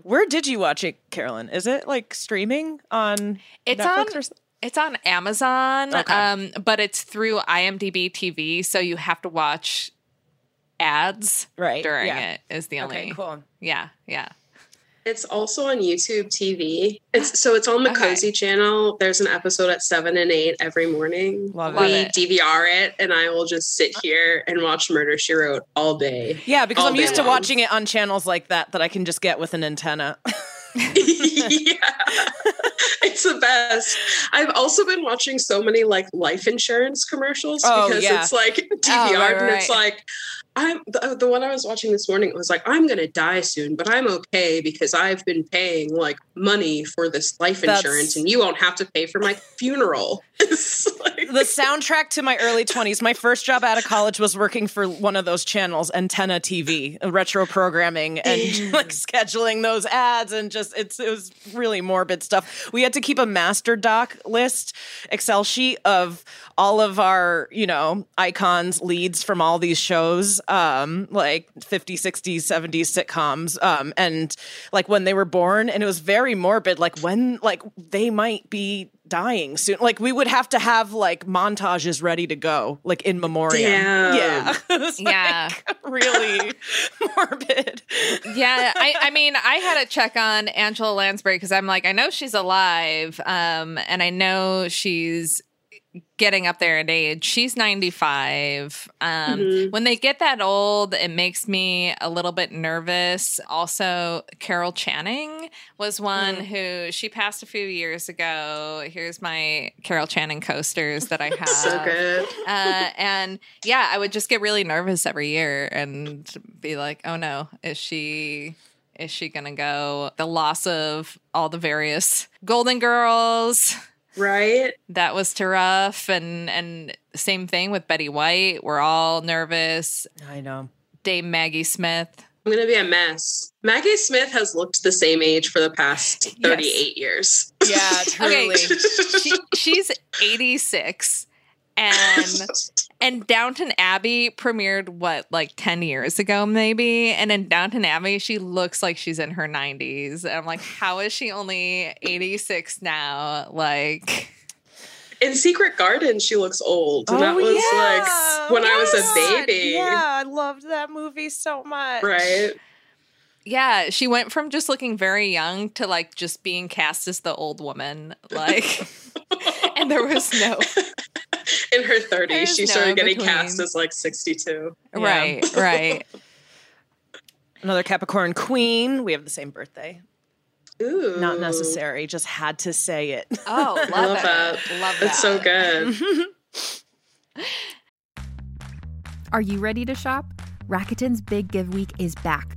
Where did you watch it, Carolyn? Is it like streaming on It's Netflix on or? It's on Amazon, Okay. um, but it's through IMDb TV, so you have to watch ads Right, during yeah. it. Is the only Okay, cool. yeah yeah. It's also on YouTube TV. It's so it's on the Okay. Cozi channel. There's an episode at seven and eight every morning. Love Love we it. DVR it, and I will just sit here and watch Murder She Wrote all day. Yeah, because All I'm day used to watching it on channels like that that I can just get with an antenna. [laughs] yeah. It's the best. I've also been watching so many like life insurance commercials Oh, because yeah. it's like DVR Oh, right, and it's right. like I'm the, the one I was watching this morning it was like I'm going to die soon but I'm okay because I've been paying like money for this life That's- insurance and you won't have to pay for my funeral. [laughs] Like, the soundtrack to my early 20s. My first job out of college was working for one of those channels, Antenna TV, uh, retro programming and [laughs] like scheduling those ads and just it's it was really morbid stuff. We had to keep a master doc list Excel sheet of all of our, you know, icons, leads from all these shows, um, like 50s, 60s, 70s sitcoms, um, and like when they were born, and it was very morbid, like when like they might be dying soon. Like we would have to have like montages ready to go, like in memoriam. Damn. Yeah. [laughs] It was, like, Yeah. [laughs] really [laughs] morbid. yeah, I, I mean, I had a check on Angela Lansbury because I'm like, I know she's alive, um, and I know she's getting up there in age. She's 95. Um, Mhm. When they get that old, it makes me a little bit nervous. Also, Carol Channing was one who she passed a few years ago. Here's my Carol Channing coasters that I [laughs] have. so good. uh, and yeah, I would just get really nervous every year and be like, "Oh no, is she is she gonna go?" The loss of all the various Golden Girls Right? that was too rough, and and same thing with Betty White. We're all nervous. I know. Dame Maggie Smith. I'm going to be a mess. Maggie Smith has looked the same age for the past 38 years. Yeah, [laughs] Okay, she, she's 86 and [laughs] and Downton Abbey premiered what like 10 years ago maybe and in Downton Abbey she looks like she's in her 90s I'm like how is she only 86 now like In Secret Garden, she looks old. And that Oh, was yeah. like when I was a baby. Yeah, I loved that movie so much. Right? yeah she went from just looking very young to like just being cast as the old woman like [laughs] [laughs] and there was no In her 30s, There's she no started getting in-between. cast as like 62. right [laughs] right Another Capricorn queen. We have the same birthday. Ooh. Not necessary, just had to say it. oh love, I [laughs] love it that. love that It's so good. [laughs] Are you ready to shop? Rakuten's Big Give Week is back.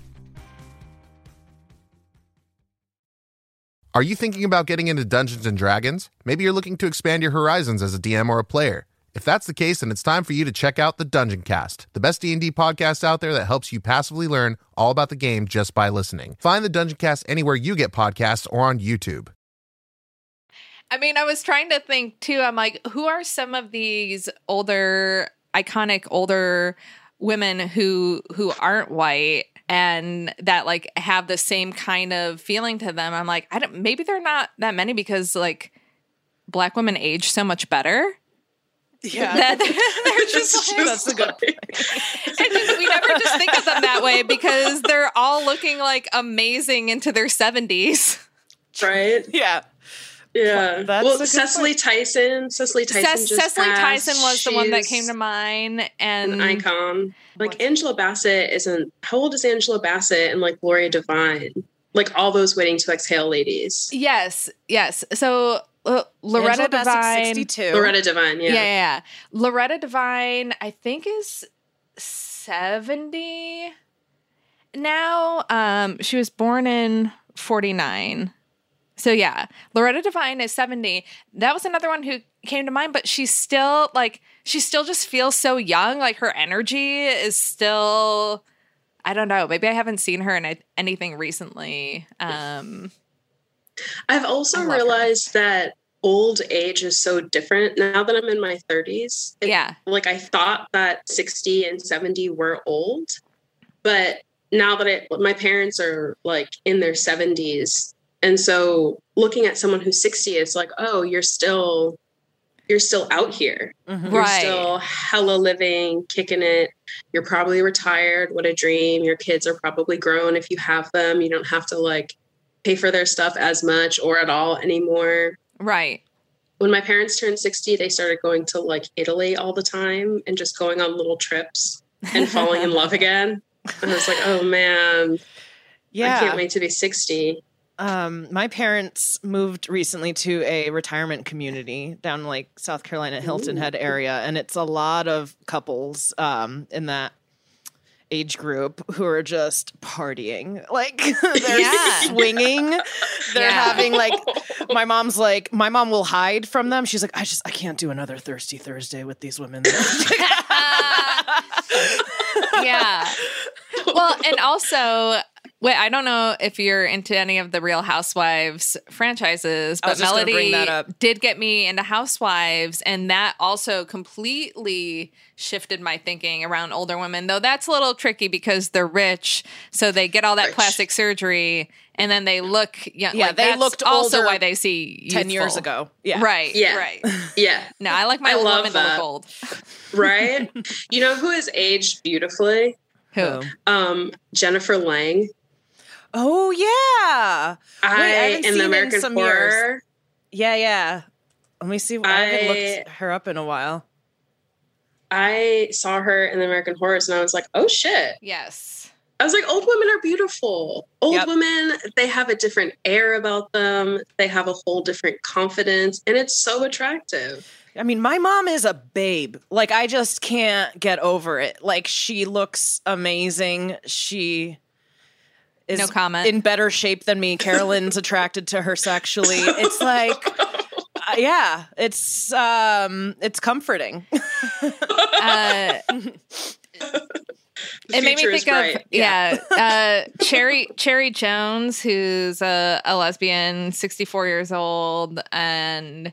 Are you thinking about getting into Dungeons and Dragons? Maybe you're looking to expand your horizons as a DM or a player. If that's the case, then it's time for you to check out the Dungeon Cast, the best D&D podcast out there that helps you passively learn all about the game just by listening. Find the Dungeon Cast anywhere you get podcasts or on YouTube. I mean, I was trying to think too. I'm like, who are some of these older, iconic older women who who aren't white and that like have the same kind of feeling to them? I'm like, I don't. Maybe they're not that many because like black women age so much better. Yeah. [laughs] That they're, [laughs] they're just like, That's a good point. [laughs] it just, we never just think of them that way because they're all looking like amazing into their 70s. right? Yeah. Yeah. That's well, good Cicely Tyson. Cicely Tyson. Ces- just Cicely passed. Tyson was the one that came to mind. And An icon. Like Angela Bassett isn't. How old is Angela Bassett and like Gloria Devine? Like all those waiting to exhale ladies. yes, yes. So uh, Loretta Angela Devine. 62. Loretta Devine. Yeah. Yeah. yeah, yeah. Loretta Devine, I think, is 70 now. Um, she was born in 49. So yeah, Loretta Devine is 70. That was another one who came to mind, but she's still like she still just feels so young. Like her energy is still I don't know. Maybe I haven't seen her in anything recently. Um I've also love her. realized that old age is so different now that I'm in my 30s. It- yeah. Like I thought that 60 and 70 were old, but now that I, my parents are like in their 70s, and so looking at someone who's 60, it's like, oh, you're still you're still out here. Mhm. You're Right. still hella living, kicking it. You're probably retired. What a dream. Your kids are probably grown if you have them. You don't have to like pay for their stuff as much or at all anymore. Right. When my parents turned 60, they started going to like Italy all the time and just going on little trips and falling in [laughs] love again. And I was like, oh man, Yeah. I can't wait to be 60. Um, my parents moved recently to a retirement community down like South Carolina, Hilton Head area, and it's a lot of couples um, in that age group who are just partying. Like [laughs] they're Yeah. swinging. [laughs] They're Yeah. having like [laughs] my mom's like my mom will hide from them. She's like, I just I can't do another thirsty Thursday with these women. yeah. Well, and also, wait, I don't know if you're into any of the Real Housewives franchises, but Melody bring that up. did get me into Housewives, and that also completely shifted my thinking around older women. Though that's a little tricky because they're rich, so they get all that Rich. plastic surgery, and then they look young. Yeah, like, they that's looked also older why they see Ten years ago. Yeah. Right. Yeah. Right. [laughs] Yeah, No, I like my I old love women to that. look old. [laughs] right? you know who has aged beautifully? Who? Um, Jennifer Lange. Oh yeah. I haven't in seen the in American some Horror. years. Yeah, yeah. Let me see. I, haven't looked her up in a while. I saw her in the American Horrors and I was like, oh shit. Yes. I was like, old women are beautiful. Old Yep. women, they have a different air about them. They have a whole different confidence, and it's so attractive. I mean, my mom is a babe. Like, I just can't get over it. Like, she looks amazing. She is No comment. in better shape than me. Carolyn's attracted to her sexually. It's [laughs] like, uh, yeah, it's um, it's comforting. [laughs] Uh, [laughs] it made me think of bright. yeah, uh, Cherry Cherry Jones, who's a, a lesbian, sixty four years old, and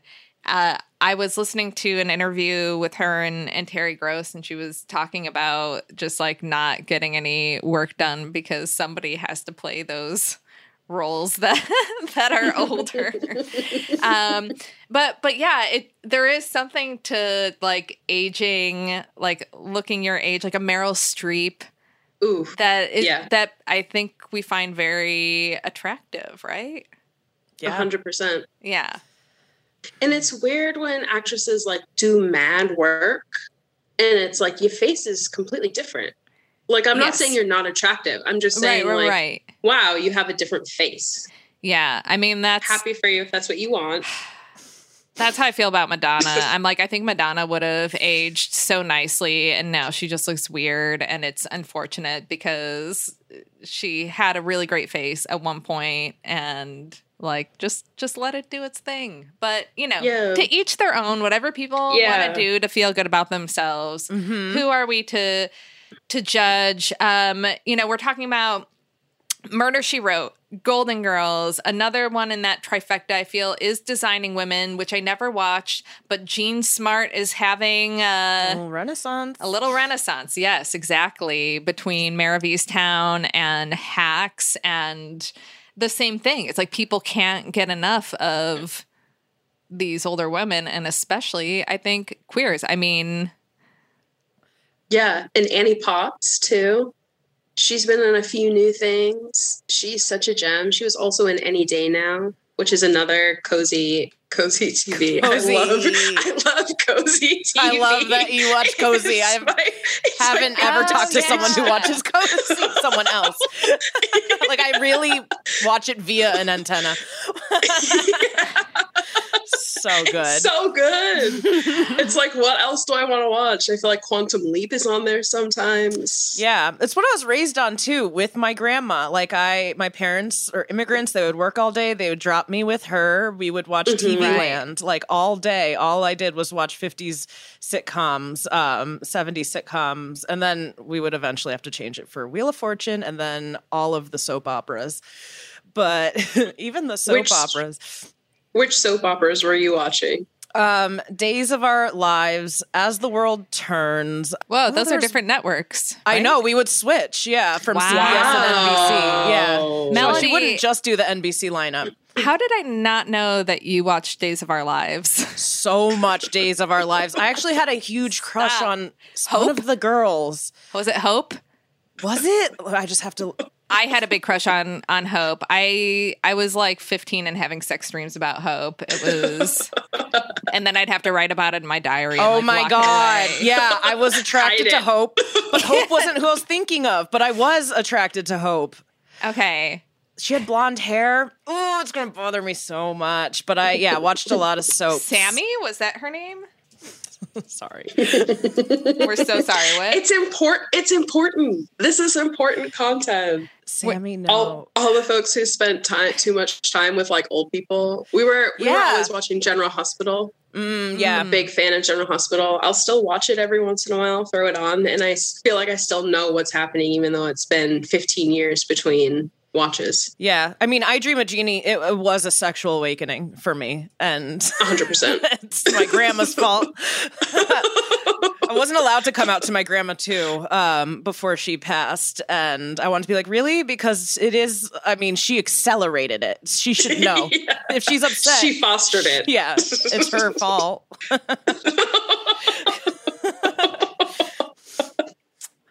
uh, I was listening to an interview with her and, and Terry Gross, and she was talking about just like not getting any work done because somebody has to play those roles [laughs] that that are older. um, but but yeah, it there is something to like aging, like looking your age, like a Meryl Streep Ooh, that is Yeah. that I think we find very attractive, right? a hundred percent. Yeah. And it's weird when actresses like do mad work and it's like your face is completely different. Like I'm not saying you're not attractive. I'm just saying right, like right. wow, you have a different face. Yeah. I mean that's Happy for you if that's what you want. [sighs] that's how I feel about Madonna. [laughs] I'm like, I think Madonna would have aged so nicely and now she just looks weird and it's unfortunate because she had a really great face at one point and like just just let it do its thing. But, you know, Yeah. to each their own, whatever people Yeah. want to do to feel good about themselves. Mhm. Who are we to to judge? Um, you know, we're talking about Murder She Wrote, Golden Girls. Another one in that trifecta, I feel, is Designing Women, which I never watched, but Jean Smart is having a, Oh, Renaissance. a little renaissance. Yes, exactly. Between Mare of Easttown and Hacks, and the same thing. It's like people can't get enough of these older women and especially I think queers. I mean, Yeah, and Annie Potts too. She's been in a few new things. She's such a gem. She was also in Any Day Now, which is another cozy, cozy TV. Cozy. I love, I love cozy TV. I love that you watch Cozi. I my- it's my haven't ever Oh, talked to someone who watches Cozi. [laughs] Someone else. [laughs] like I really watch it via an antenna. [laughs] so [laughs] good. So good. [laughs] it's like, what else do I want to watch? I feel like Quantum Leap is on there sometimes. Yeah, it's what I was raised on too with my grandma. Like I my parents are immigrants, they would work all day, they would drop me with her. We would watch TV Right. Land like all day. All I did was watch 50s sitcoms, um 70s sitcoms, and then we would eventually have to change it for Wheel of Fortune and then all of the soap operas. But [laughs] even the soap Which- operas Which soap operas were you watching? um Days of Our Lives, As the World Turns. whoa, Oh, those are different networks. I know we would switch, yeah, from Wow. CBS and NBC. Yeah, Wow. So Melody- she wouldn't just do the NBC lineup. How did I not know that you watched Days of Our Lives? [laughs] So much Days of Our Lives. I actually had a huge crush Stop. on one of the girls. Was it Hope? Was it? I just have to. I had a big crush on on Hope. I I was like 15 and having sex dreams about Hope. It was, and then I'd have to write about it in my diary. Oh like, my god! away. Yeah, I was [laughs] attracted Hide to. Hope, but Hope [laughs] wasn't who I was thinking of. But I was attracted to Hope. Okay. She had blonde hair. Oh, it's gonna bother me so much. But I yeah watched a lot of soap. Sammy was that her name? [laughs] sorry. We're so sorry. What? It's important. It's important. This is important content. Sammy, no. All, all the folks who spent time too much time with like old people. We were we were always watching General Hospital. Mm, yeah, Big fan of General Hospital. I'll still watch it every once in a while, throw it on, and I feel like I still know what's happening, even though it's been 15 years between watches. Yeah, I mean, I Dream of Jeannie, It, it was a sexual awakening for me, and 100%. [laughs] it's my grandma's fault. [laughs] [laughs] I wasn't allowed to come out to my grandma too um, before she passed, and I wanted to be like, really, because it is. I mean, she accelerated it. She should [laughs] know Yeah. if she's upset. She fostered it. yeah, it's her fault. [laughs] [laughs]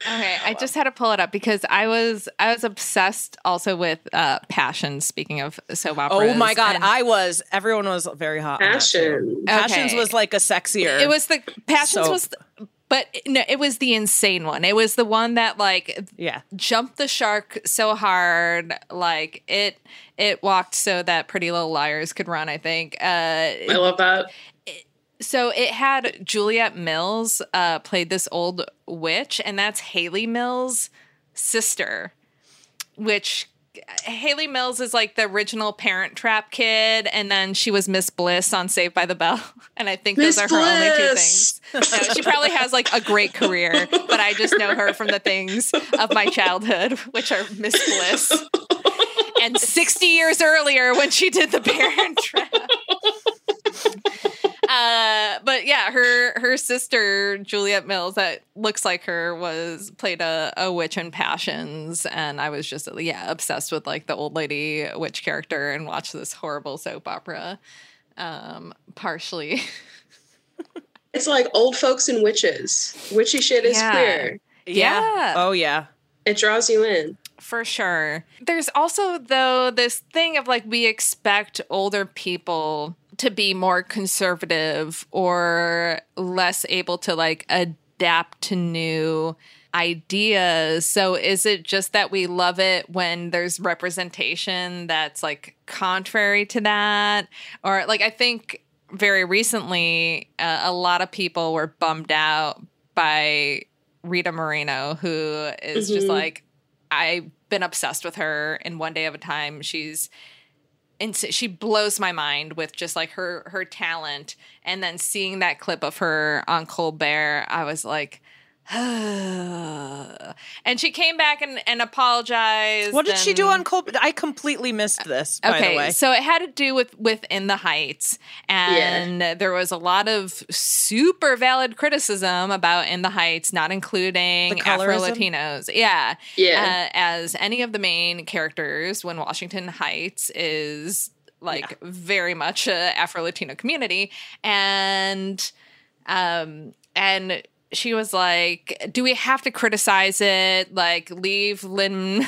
Okay, I just had to pull it up because I was I was obsessed also with uh Passion. Speaking of soap operas, Oh my god, and I was. Everyone was very hot. on that. Passion. Passions Okay. was like a sexier. it was the Passions So- was, but no, it was the insane one. It was the one that like yeah. jumped the shark so hard, like it it walked so that Pretty Little Liars could run. I think. Uh, I love that. So it had Juliet Mills uh, played this old witch, and that's Hayley Mills' sister, which Hayley Mills is like the original Parent Trap kid, and then she was Miss Bliss on Saved by the Bell, [laughs] and I think Miss those are her only two things. No, she probably has like a great career, [laughs] but I just know her from the things of my childhood, which are Miss Bliss. And 60 years earlier when she did the Parent Trap. [laughs] Uh, but yeah, her her sister Juliet Mills, that looks like her, was played a, a witch in Passions, and I was just yeah obsessed with like the old lady witch character and watched this horrible soap opera. Um, partially, It's like old folks and witches. Witchy shit is Yeah. queer. Yeah. Oh yeah. It draws you in. For sure. There's also, though, this thing of like we expect older people to be more conservative or less able to like adapt to new ideas. So is it just that we love it when there's representation that's like contrary to that? Or like, I think very recently, uh, a lot of people were bummed out by Rita Moreno, who is just Mhm. like, I've been obsessed with her in One Day at a Time. She's and she blows my mind with just like her her talent. And then seeing that clip of her on Colbert I was like [sighs] and she came back and, and apologized What did she do on Colbert? I completely missed this. By the way, so it had to do with within the heights, and there was a lot of super valid criticism about in the heights, not including Afro? Latinos. Yeah, Yeah. Uh, as any of the main characters when Washington Heights is like very much a Afro Latino community, and um and she was like, "Do we have to criticize it? Like, leave Lin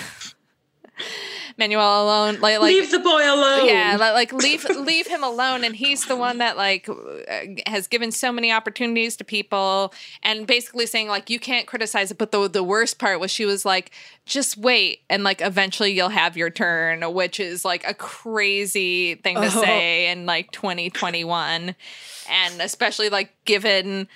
Manuel alone? Like, like Leave the boy alone. yeah, like leave leave him alone. And he's the one that like uh, has given so many opportunities to people, and basically saying like you can't criticize it. But the the worst part was she was like, just wait, and like eventually you'll have your turn, which is like a crazy thing to say in like 2021, and especially like given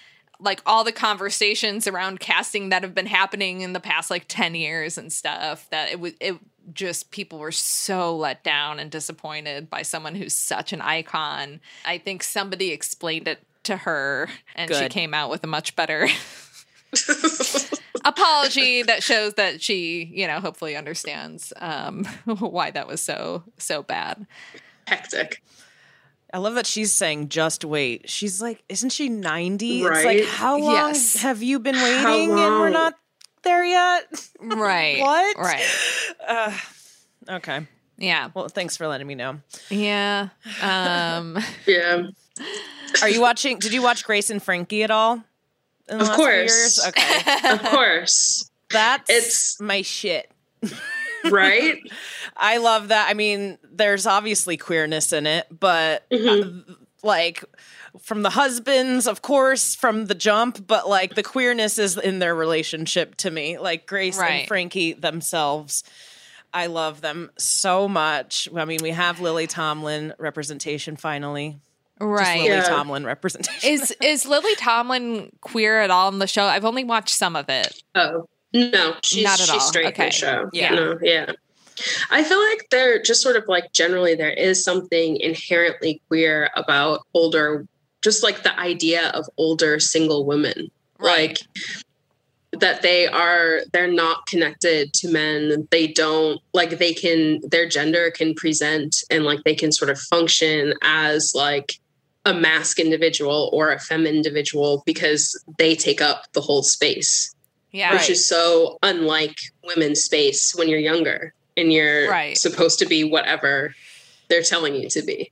like all the conversations around casting that have been happening in the past like 10 years and stuff that it was it just people were so let down and disappointed by someone who's such an icon. I think somebody explained it to her and she came out with a much better [laughs] apology that shows that she you know hopefully understands um [laughs] why that was so so bad. Hectic. I love that she's saying just wait. She's like, isn't she 90? It's like, how long Yes. have you been waiting and we're not there yet? [laughs] right What? right Okay. yeah Well, thanks for letting me know. yeah um [laughs] Yeah. Are you watching? Did you watch Grace and Frankie at all? Of course. Okay. Of course. That's It's- my shit. Right? [laughs] I love that. I mean, there's obviously queerness in it, but Mm-hmm. uh, like from the husbands, of course, from the jump, but like the queerness is in their relationship to me. Like Grace Right. and Frankie themselves. I love them so much. I mean, we have Lily Tomlin representation finally. Just right Lily Yeah. Tomlin representation. Is is Lily Tomlin queer at all in the show? I've only watched some of it. Oh. No, she's Not at she's all. straight Okay. in the show. Yeah. No, yeah. I feel like there just sort of like generally there is something inherently queer about older just like the idea of older single women. Like that they are they're not connected to men they don't like they can their gender can present and like they can sort of function as like a mask individual or a femme individual because they take up the whole space Yeah. which is so unlike women's space when you're younger and you're Right. supposed to be whatever they're telling you to be.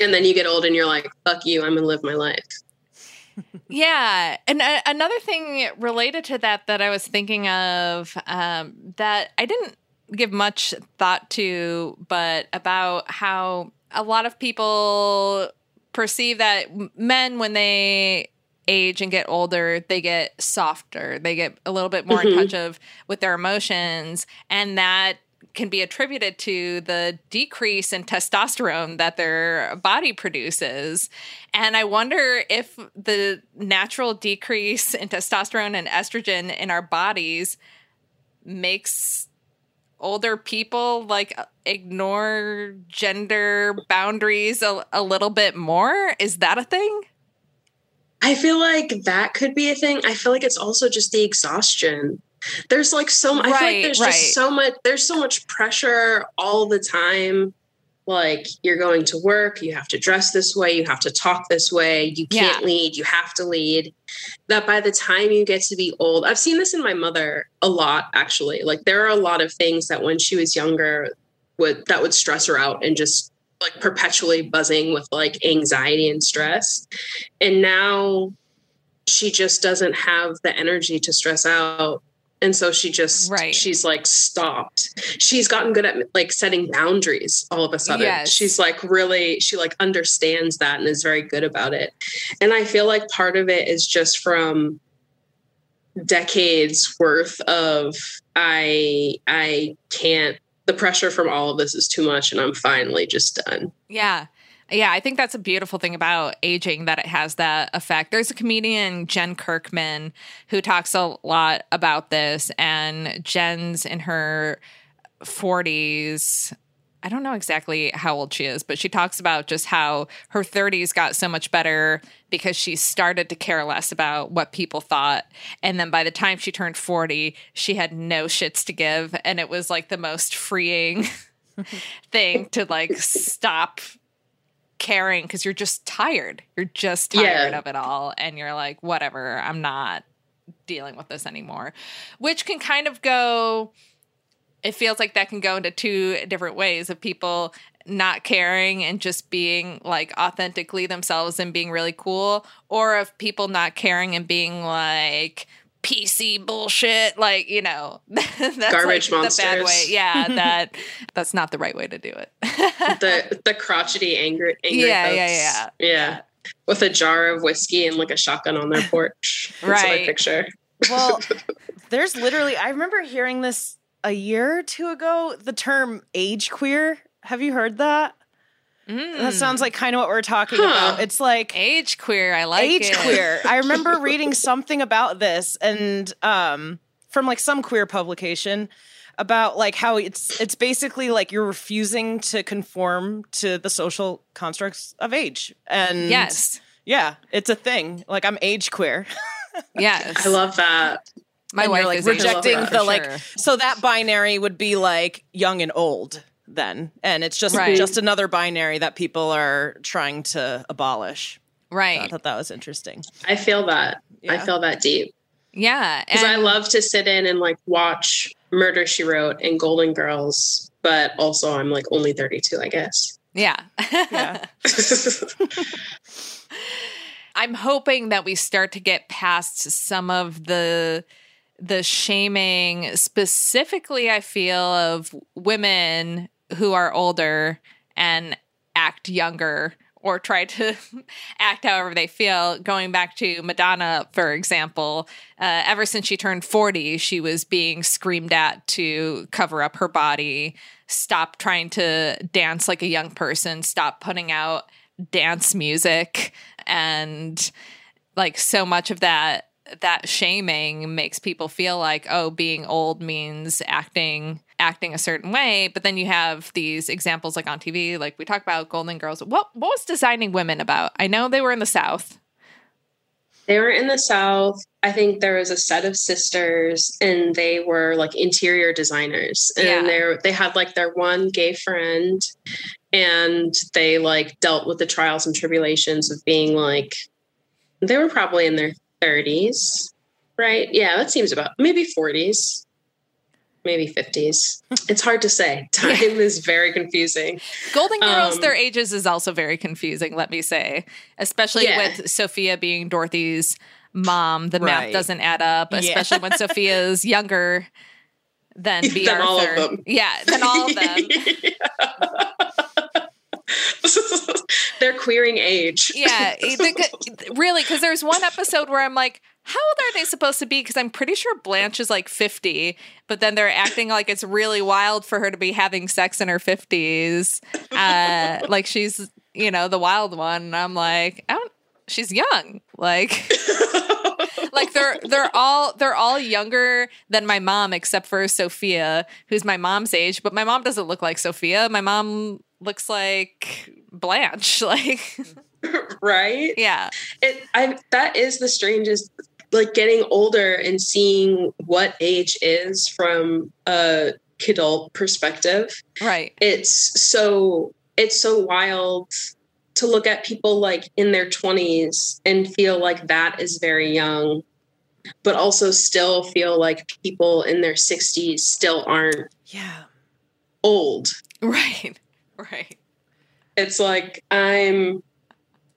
And then you get old and you're like, fuck you, I'm gonna live my life. [laughs] Yeah, and uh, another thing related to that that I was thinking of um, that I didn't give much thought to, but about how a lot of people perceive that men, when they age and get older, they get softer, they get a little bit more in mm-hmm. touch of with their emotions, and that can be attributed to the decrease in testosterone that their body produces. And I wonder if the natural decrease in testosterone and estrogen in our bodies makes older people like ignore gender boundaries a, a little bit more. Is that a thing? I feel like that could be a thing. I feel like it's also just the exhaustion. There's like so I feel like there's right. just so much there's so much pressure all the time. Like you're going to work, you have to dress this way, you have to talk this way, you can't Yeah. lead, you have to lead. That by the time you get to be old, I've seen this in my mother a lot actually. Like there are a lot of things that when she was younger would that would stress her out and just like perpetually buzzing with like anxiety and stress. And now she just doesn't have the energy to stress out. And so she just, Right. she's like stopped. She's gotten good at like setting boundaries all of a sudden. Yes. She's like really, she like understands that and is very good about it. And I feel like part of it is just from decades worth of I, I can't, the pressure from all of this is too much and I'm finally just done. Yeah. Yeah, I think that's a beautiful thing about aging that it has that effect. There's a comedian, Jen Kirkman, who talks a lot about this, and Jen's in her 40s. I don't know exactly how old she is, but she talks about just how her 30s got so much better because she started to care less about what people thought. And then by the time she turned 40, she had no shits to give. And it was like the most freeing [laughs] thing to like stop caring because you're just tired. You're just tired Yeah. of it all. And you're like, whatever, I'm not dealing with this anymore. Which can kind of go it feels like that can go into two different ways of people not caring and just being like authentically themselves and being really cool, or of people not caring and being like PC bullshit, like you know, [laughs] that's Garbage like the bad way. Yeah, [laughs] that that's not the right way to do it. the [laughs] the crotchety angry, angry Yeah, folks. yeah, yeah. yeah with a jar of whiskey and like a shotgun on their porch That's what I Right. picture Well, there's literally, I remember hearing this a year or two ago, the term age queer. Have you heard that? That sounds like kind of what we're talking Huh. about. It's like Age queer, I like age it. queer. [laughs] I remember reading something about this and um from like some queer publication about like how it's it's basically like you're refusing to conform to the social constructs of age. And Yes, yeah, it's a thing. Like I'm age queer. [laughs] yes. i love that my and wife you're like is rejecting queer, the for like so that binary would be like young and old then. And it's just Right. just another binary that people are trying to abolish. Right. i thought that was interesting. I feel that. I feel that deep. Yeah, because i love to sit in and like watch murder she wrote and golden girls but also i'm like only 32 i guess. Yeah. yeah. [laughs] [laughs] I'm hoping that we start to get past some of the the shaming specifically I feel of women who are older and act younger or try to [laughs] act however they feel. Going back to Madonna, for example, uh, ever since she turned 40, she was being screamed at to cover up her body, stop trying to dance like a young person, stop putting out dance music. And like so much of that that shaming makes people feel like oh being old means acting acting a certain way but then you have these examples like on tv like we talk about golden girls what what was designing women about i know they were in the south They were in the South. I think there was a set of sisters, and they were like interior designers. And Yeah. they they had like their one gay friend, and they like dealt with the trials and tribulations of being like they were probably in their thirties, right? Yeah, that seems about maybe forties, maybe fifties. It's hard to say. [laughs] Time is very confusing. golden girls Um, their ages is also very confusing let me say especially Yeah. with sophia being dorothy's mom the math doesn't add up Yeah. especially when sophia's [laughs] younger than Bea Than all of Arthur. them. Yeah, than all of them. [laughs] [laughs] They're queering age. yeah, [laughs] really, because there's one episode where I'm like, how old are they supposed to be? Because I'm pretty sure Blanche is like 50, but then they're acting like it's really wild for her to be having sex in her 50s, uh, like she's you know the wild one. And I'm like, I don't. She's young, like. [laughs] like they're they're all they're all younger than my mom except for Sophia who's my mom's age but my mom doesn't look like Sophia my mom looks like Blanche [laughs] like [coughs] right? yeah. It I that is the strangest like getting older and seeing what age is from a kid adult perspective. right. It's so it's so wild to look at people like in their 20s and feel like that is very young but also still feel like people in their 60s still aren't yeah. old. [laughs] Right [laughs] right it's like i'm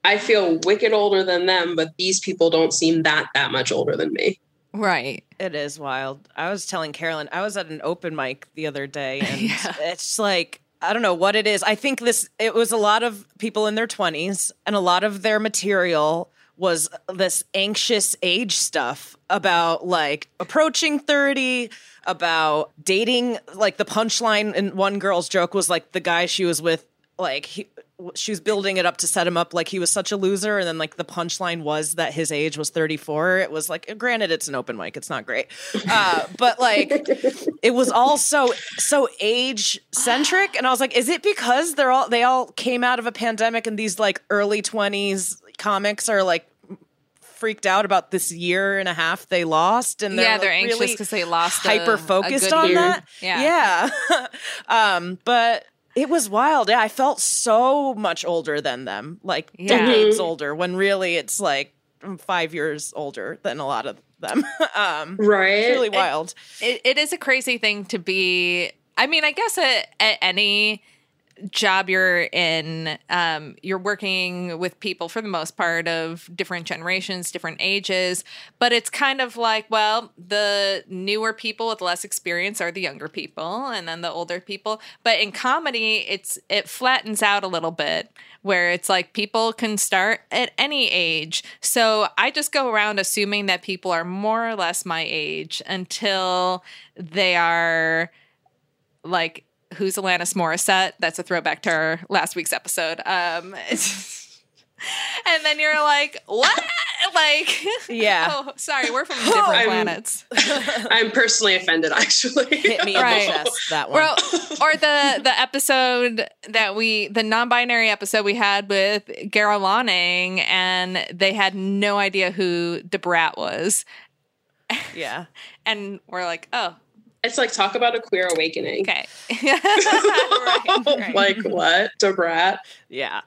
i feel wicked older than them but these people don't seem that that much older than me right It is wild. I was telling Carolyn, I was at an open mic the other day, [laughs] and Yeah. it's like, I don't know what it is. I think this, it was a lot of people in their 20s, and a lot of their material was this anxious age stuff about like approaching 30, about dating. Like the punchline in one girl's joke was like the guy she was with, like, he, she was building it up to set him up like he was such a loser and then like the punchline was that his age was 34 it was like granted it's an open mic it's not great uh, [laughs] but like it was all so so age centric and i was like is it because they're all they all came out of a pandemic and these like early 20s comics are like freaked out about this year and a half they lost and they're yeah they're anxious really because they lost hyper focused on year. that. Yeah. Yeah. [laughs] Um but it was wild. Yeah i felt so much older than them like Yeah. decades older when really it's like I'm five years older than a lot of them. [laughs] Um right. it's really wild. it, it is a crazy thing to be I mean, I guess at, at any job you're in, um, you're working with people for the most part of different generations, different ages. But it's kind of like, well, the newer people with less experience are the younger people, and then the older people. But in comedy, it's it flattens out a little bit, where it's like people can start at any age. So I just go around assuming that people are more or less my age until they are like who's Alanis Morissette. That's a throwback to our last week's episode. Um, [laughs] and then you're like, what? Like, Yeah. [laughs] oh, sorry, we're from [laughs] different I'm- planets. I'm personally offended, actually. Hit me in Right. the chest. That one. Well, or the the episode that we the non-binary episode we had with Gara Lonning, and they had no idea who Da Brat was, yeah. and we're like, oh, It's like talk about a queer awakening. okay, [laughs] [laughs] like what? Da Brat. Yeah.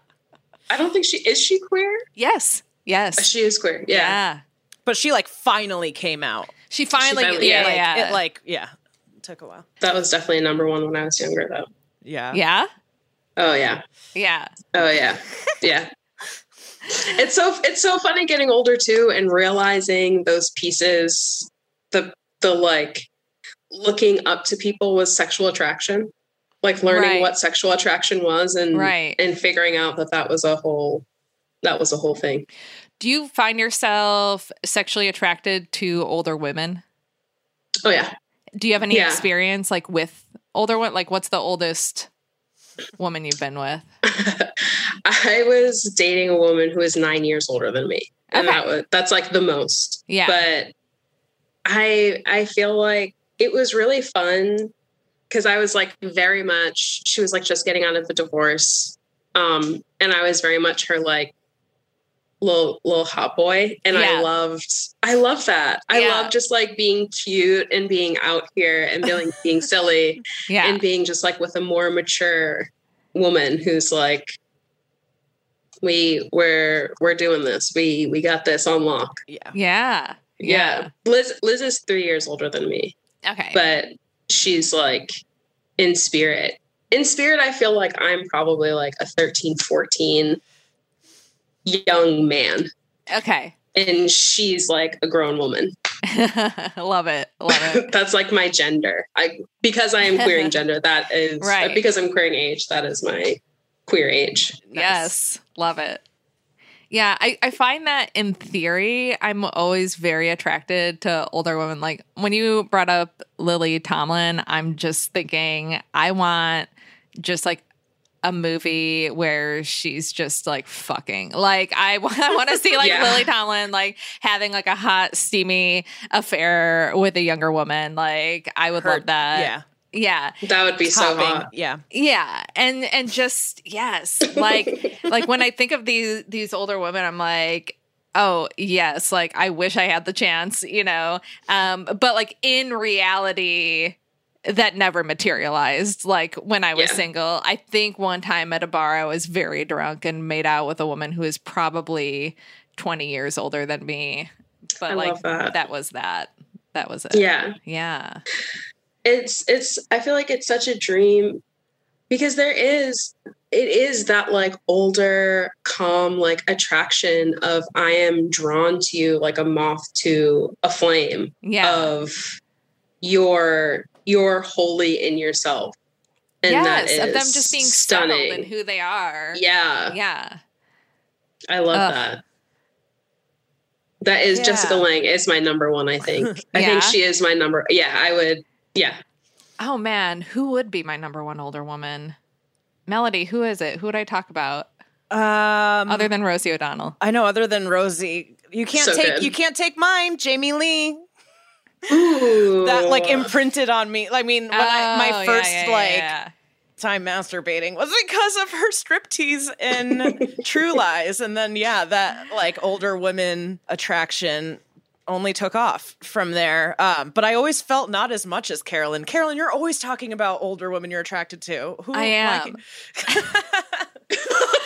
I don't think she is she queer? yes, yes, uh, She is queer. yeah. Yeah. But she like finally came out. She finally, finally- yeah, yeah, Like yeah, it like yeah. It took a while. That was definitely a number one when I was younger though. Yeah. yeah, Oh yeah. yeah. Oh yeah. Yeah. [laughs] It's so it's so funny getting older too and realizing those pieces the the like looking up to people with sexual attraction like learning Right. what sexual attraction was and Right. and figuring out that that was a whole that was a whole thing Do you find yourself sexually attracted to older women? oh yeah Do you have any Yeah. experience like with older one? Like, what's the oldest woman you've been with? [laughs] i was dating a woman who is nine years older than me and Okay. that was that's like the most Yeah. but i i feel like it was really fun because i was like very much she was like just getting out of a divorce um and i was very much her like little little hot boy and Yeah. i loved i love that. I Yeah. love just like being cute and being out here and being [laughs] being silly Yeah, and being just like with a more mature woman who's like we we're we're doing this. We we got this on lock. Yeah. yeah, yeah. Liz liz is three years older than me Okay, but she's like in spirit. In spirit i feel like i'm probably like a 13 14 young man. Okay. and she's like a grown woman. [laughs] Love it, love it. [laughs] that's like my gender. I because i am queering [laughs] gender that is Right. because i'm queering age that is my queer age. Yes, love it. Yeah, I, I find that in theory, I'm always very attracted to older women. Like when you brought up Lily Tomlin, I'm just thinking I want just like a movie where she's just like fucking. Like I, [laughs] I want to see like Yeah. Lily Tomlin like having like a hot, steamy affair with a younger woman. Like I would Her- love that. Yeah. Yeah. that would be so hot Yeah. Yeah, and and just yes, like [laughs] like when I think of these these older women, I'm like, oh yes, like I wish I had the chance, you know. Um, but like in reality, that never materialized. Like when I was Yeah. single, I think one time at a bar, I was very drunk and made out with a woman who is probably 20 years older than me. But I like love that. that was that. That was it. yeah Yeah. It's it's i feel like it's such a dream because there is it is that like older calm like attraction of i am drawn to you like a moth to a flame Yeah. of your you're wholly in yourself and that yes, is of them just being stunning in who they are. yeah Yeah. i love Ugh. that that is Yeah. jessica Lange is my number one i think [laughs] i Yeah? think she is my number yeah i would yeah Oh man, who would be my number one older woman? Melody, who is it? Who would I talk about Um other than Rosie O'Donnell? I know other than Rosie. You can't So take good. you can't take mine, Jamie Lee. Ooh. That like imprinted on me. I mean, when I, Oh, my first yeah, yeah, like yeah. time masturbating was because of her striptease in [laughs] True Lies, and then yeah, that like older women attraction only took off from there. Um, but I always felt not as much as Carolyn. Carolyn, you're always talking about older women you're attracted to. Who I am. [laughs]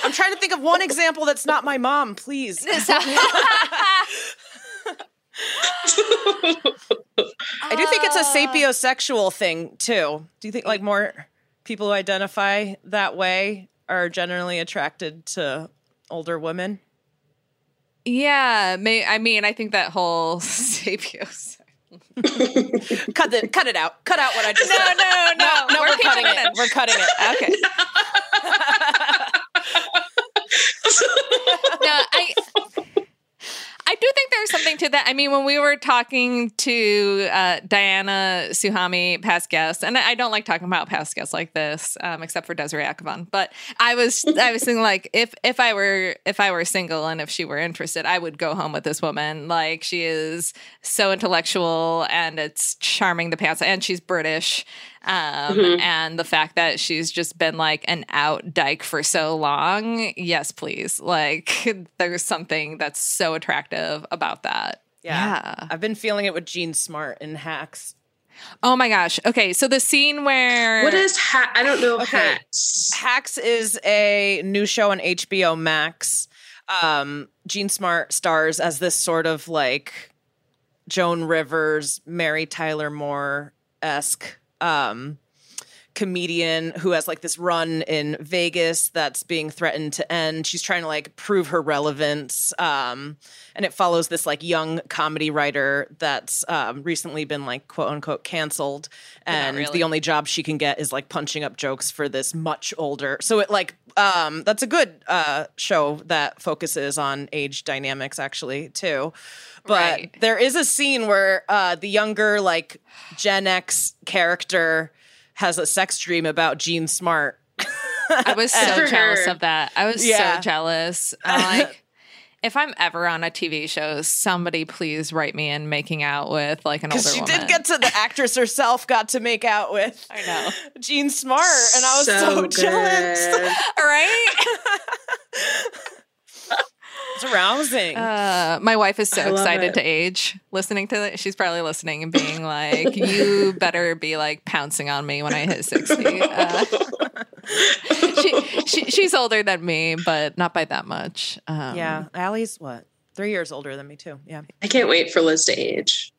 I'm trying to think of one example that's not my mom. Please. [laughs] Uh, I do think think it's a sapiosexual thing too. Do you think like more people who identify that way are generally attracted to older women? Yeah, may, I mean, I think that whole [laughs] sapios. [laughs] Cut the cut it out. Cut out what I just No, said. no, no. No, no we're, keeping cutting it it. We're cutting it. Okay. [laughs] no, I I do think there's something to that. I mean, when we were talking to uh, Diana Souhami, past guest, and I don't like talking about past guests like this, um, except for Desiree Akhavan. But I was I was thinking like if if I were if I were single and if she were interested, I would go home with this woman. Like she is so intellectual and it's charming the pants, and she's British um, and the fact that she's just been like an out dyke for so long yes please like [laughs] there's something that's so attractive about that Yeah. I've been feeling it with Jean Smart in Hacks. oh my gosh okay so the scene where What is hat? I don't know Okay. hats. Hacks is a new show on HBO Max. Um, Jean Smart stars as this sort of like Joan Rivers, Mary Tyler Moore esque um, comedian who has like this run in Vegas that's being threatened to end. She's trying to like prove her relevance. Um, and it follows this like young comedy writer that's um, recently been like quote unquote canceled. And really. the only job she can get is like punching up jokes for this much older. So it like, um, that's a good uh, show that focuses on age dynamics actually too. But Right. there is a scene where uh, the younger like Gen X character has a sex dream about Jean Smart. i was so [laughs] jealous heard. of that i was Yeah. so jealous [laughs] i'm like if i'm ever on a tv show somebody please write me in making out with like an older Because she woman did get to the actress herself got to make out with i know Jean Smart, and I was so, jealous. good. [laughs] right It's arousing. Uh, my wife is so excited it. to age listening to it. She's probably listening and being like, "You better be like pouncing on me when I hit 60. Uh, she, she she's older than me, but not by that much. Um, yeah, Allie's what? Three years older than me too. Yeah. I can't wait for Liz to age.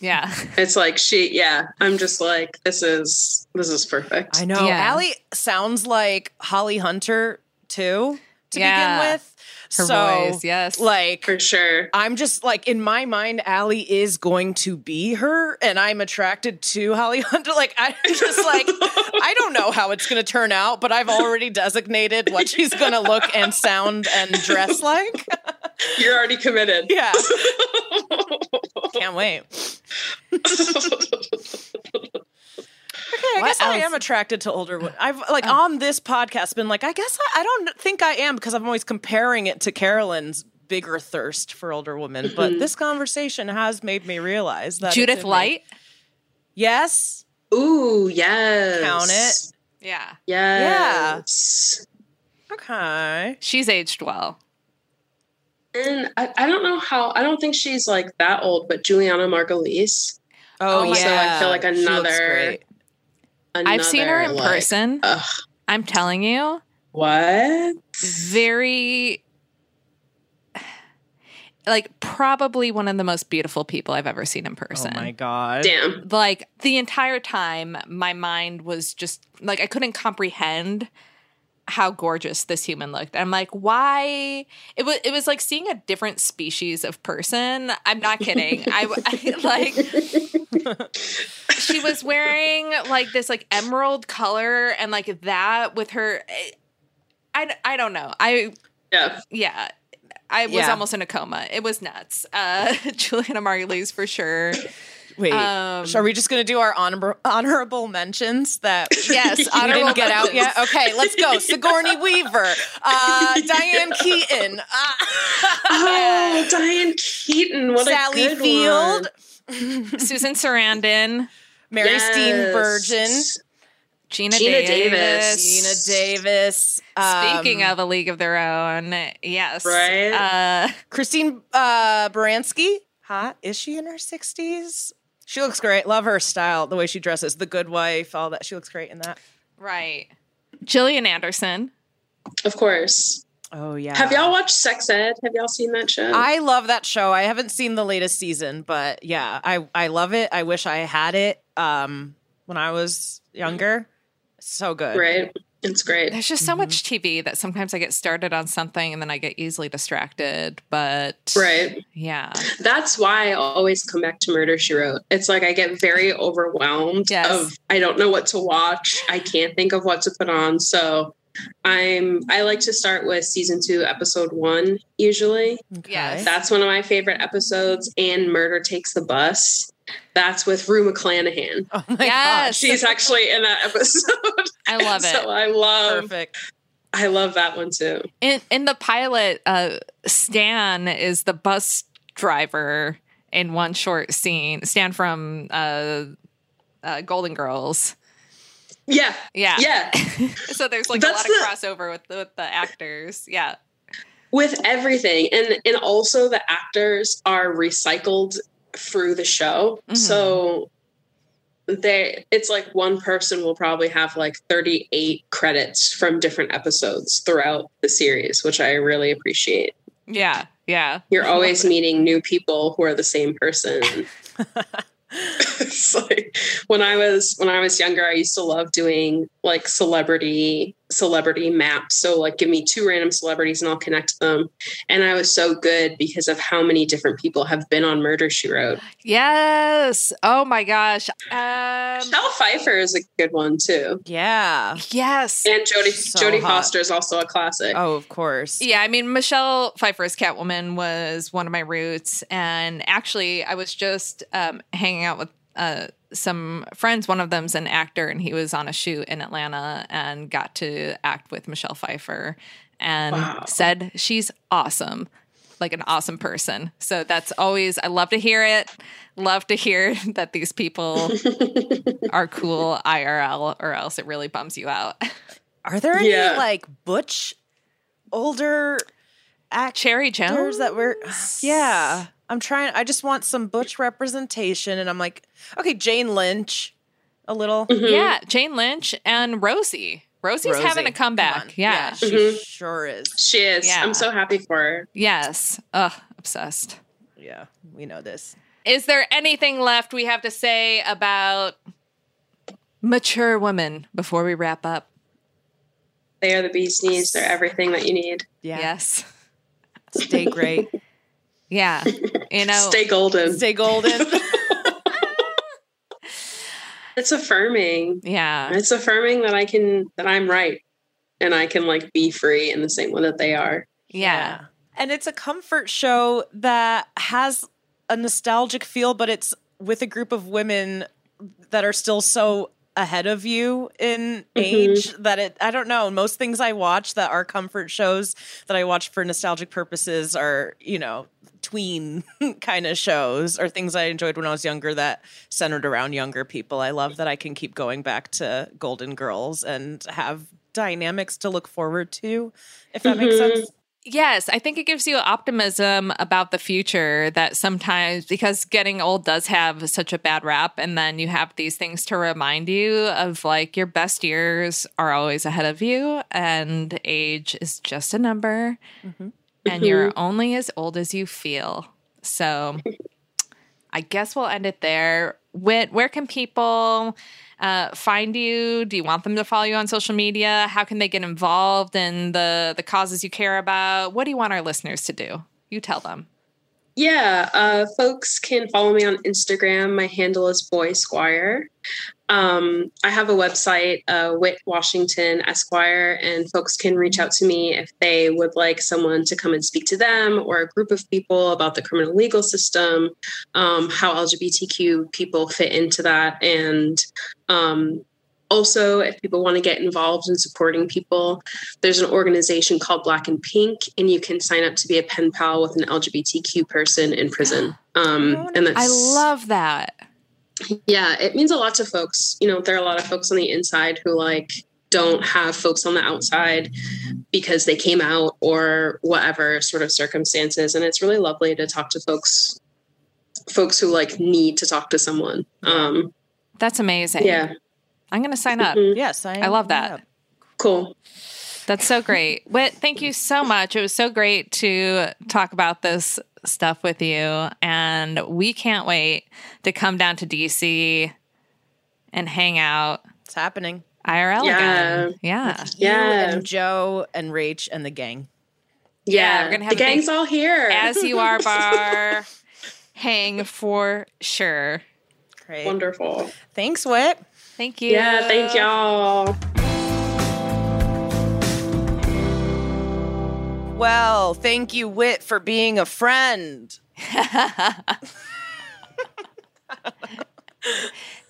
yeah. It's like she, yeah. I'm just like, this is this is perfect. I know. Yeah. Allie sounds like Holly Hunter too, to Yeah. begin with. Her so, voice, yes. Like for sure. I'm just like in my mind, Allie is going to be her, and I'm attracted to Holly Hunter. [laughs] Like I'm just like I don't know how it's going to turn out, but I've already designated what she's going to look and sound and dress like. [laughs] You're already committed. yeah, [laughs] can't wait. Okay, I What guess I am attracted to older women. [laughs] I've like oh. on this podcast been like, I guess I, I don't think I am because I'm always comparing it to Carolyn's bigger thirst for older women. But mm-hmm. this conversation has made me realize that Judith in me. Light. Yes, Ooh, yes. Count it. Yeah. Yes. okay. She's aged well. And I, I don't know how I don't think she's like that old, but Julianna Margulies. Oh, oh Also, I feel like She looks another- great. I've seen her in like, person. Ugh, I'm telling you, what? very like probably one of the most beautiful people I've ever seen in person. Oh my god! Damn. like the entire time my mind was just like I couldn't comprehend how gorgeous this human looked. I'm like, why? It was it was like seeing a different species of person. I'm not kidding. I, I [laughs] like she was wearing like this like emerald color and like that with her I, I don't know. I Yeah. yeah. I was Yeah. almost in a coma. It was nuts. Uh [laughs] Julianna Margulies for sure. Wait, Um, are we just going to do our honor- honorable mentions that [laughs] Yes, [laughs] you honorable didn't get out mentions. yet? Okay, let's go. [laughs] Sigourney Weaver, uh, Diane Keaton, uh, Oh, Diane Keaton. What Sally a good Field, one. Susan Sarandon, Mary Yes. Steenburgen, Geena, Geena Davis. Davis. Geena Davis. Speaking um, of a league of their own, yes, Right? Uh, Christine uh, Baranski, hot. Is she in her sixties? She looks great. Love her style, the way she dresses. The Good Wife, all that. She looks great in that. right. Gillian Anderson. Of course. Oh yeah. Have y'all watched Sex Ed? Have y'all seen that show? I love that show. I haven't seen the latest season, but yeah, I I love it. I wish I had it um when I was younger. So good. right. It's great. There's just so mm-hmm. much TV that sometimes I get started on something and then I get easily distracted. But Right. yeah, That's why I always come back to Murder She Wrote. It's like I get very overwhelmed Yes. of I don't know what to watch. I can't think of what to put on. So I'm I like to start with season two, episode one, usually. Okay. Yes. That's one of my favorite episodes. And Murder Takes the Bus. That's with Rue McClanahan. Oh my Yes. She's actually in that episode. I love [laughs] it. so. I love Perfect. I love that one too. In in the pilot, uh, Stan is the bus driver in one short scene. Stan from uh, uh, Golden Girls. Yeah. Yeah. Yeah. [laughs] so there's like That's a lot of crossover with the, with the actors. Yeah. with everything and and also the actors are recycled through the show Mhm. so they it's like one person will probably have like 38 credits from different episodes throughout the series which i really appreciate Yeah. Yeah. you're always meeting new people who are the same person [laughs] [laughs] like when i was when i was younger i used to love doing like celebrity celebrity maps so like give me two random celebrities and i'll connect them and i was so good because of how many different people have been on murder she wrote Yes. Oh my gosh. Um, Michelle pfeiffer is a good one too Yeah. yes. and jodie So jodie foster is also a classic Oh, of course. Yeah, I mean, Michelle Pfeiffer's Catwoman was one of my roots. And actually, I was just um, hanging out with uh, some friends. One of them's an actor, and he was on a shoot in Atlanta and got to act with Michelle Pfeiffer and Wow. said she's awesome, like an awesome person. So that's always, I love to hear it. Love to hear [laughs] that these people [laughs] are cool IRL, or else it really bums you out. Are there any Yeah. like butch older actors Cherry Jones? that were Yeah. I'm trying I just want some butch representation and I'm like, okay, Jane Lynch a little. Mhm. Yeah, Jane Lynch and Rosie. Rosie's Rosie. having a comeback. on. Yeah. she Mhm. sure is. she is Yeah. i'm so happy for her Yes. Ugh, obsessed. Yeah, we know this. Is there anything left we have to say about mature women before we wrap up? they are the bee's knees they're everything that you need Yeah. Yes. Stay great. Yeah. [laughs] You know, stay golden Stay golden. [laughs] [laughs] it's affirming yeah. it's affirming that i can that i'm right and i can like be free in the same way that they are Yeah. And it's a comfort show that has a nostalgic feel, but it's with a group of women that are still so ahead of you in mm-hmm. age that it I don't know. Most things I watch that are comfort shows that I watch for nostalgic purposes are, you know, tween [laughs] kind of shows or things I enjoyed when I was younger that centered around younger people. I love that I can keep going back to Golden Girls and have dynamics to look forward to, if that makes mm-hmm. sense. Yes, I think it gives you optimism about the future that sometimes because getting old does have such a bad rap and then you have these things to remind you of like your best years are always ahead of you and age is just a number mm-hmm. And you're only as old as you feel. So I guess we'll end it there. Whit, where can people uh, find you? Do you want them to follow you on social media? How can they get involved in the the causes you care about? What do you want our listeners to do? You tell them. Yeah, uh, folks can follow me on Instagram. My handle is Boy Squire. Um, I have a website, uh, Whit Washington Esquire, and folks can reach out to me if they would like someone to come and speak to them or a group of people about the criminal legal system, um, how LGBTQ people fit into that, and um, also if people want to get involved in supporting people there's an organization called black and pink and you can sign up to be a pen pal with an lgbtq person in prison. [gasps] Um, and that's I love that. Yeah it means a lot to folks you know there are a lot of folks on the inside who like don't have folks on the outside because they came out or whatever sort of circumstances and it's really lovely to talk to folks folks who like need to talk to someone um That's amazing. yeah I'm going to sign up. Mhm. Yes, I, I love that. cool That's so great. Whit, thank you so much. It was so great to talk about this stuff with you. And we can't wait to come down to DC and hang out It's happening. IRL Yeah. again. Yeah. Yeah. You and Joe and Rach and the gang. Yeah, we're gonna have the a big- gang's all here. As you are [laughs] bar hang for sure. Great. Wonderful. Thanks, Whit. Thank you. Yeah, thank y'all. Well, thank you, Whit, for being a friend.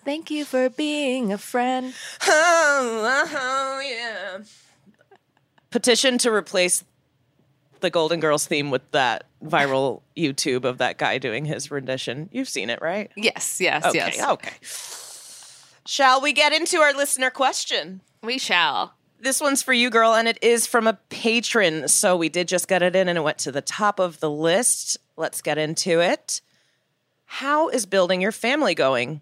Thank you for being a friend. [laughs] Oh, oh, yeah. Petition to replace the Golden Girls theme with that viral YouTube of that guy doing his rendition. You've seen it, right? Yes, yes, Okay, yes. okay. Shall we get into our listener question? We shall. This one's for you, girl, and it is from a patron. So we did just get it in and it went to the top of the list. Let's get into it. How is building your family going,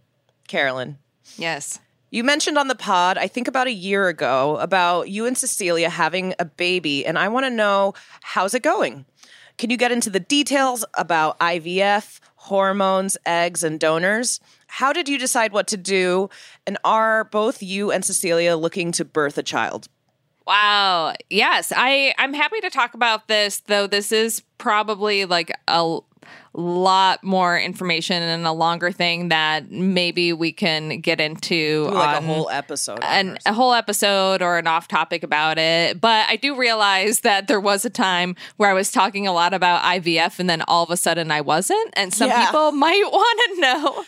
Carolyn? Yes. You mentioned on the pod, I think about a year ago, about you and Cecilia having a baby, and I want to know how's it going? Can you get into the details about IVF, hormones, eggs, and donors? How did you decide what to do? And are both you and Cecilia looking to birth a child? Wow. Yes, I I'm happy to talk about this though this is probably like a lot more information and a longer thing that maybe we can get into Like on a whole episode. on an, hers. a whole episode or an off topic about it. But I do realize that there was a time where I was talking a lot about IVF and then all of a sudden I wasn't. And some Yeah. people might [laughs] want to know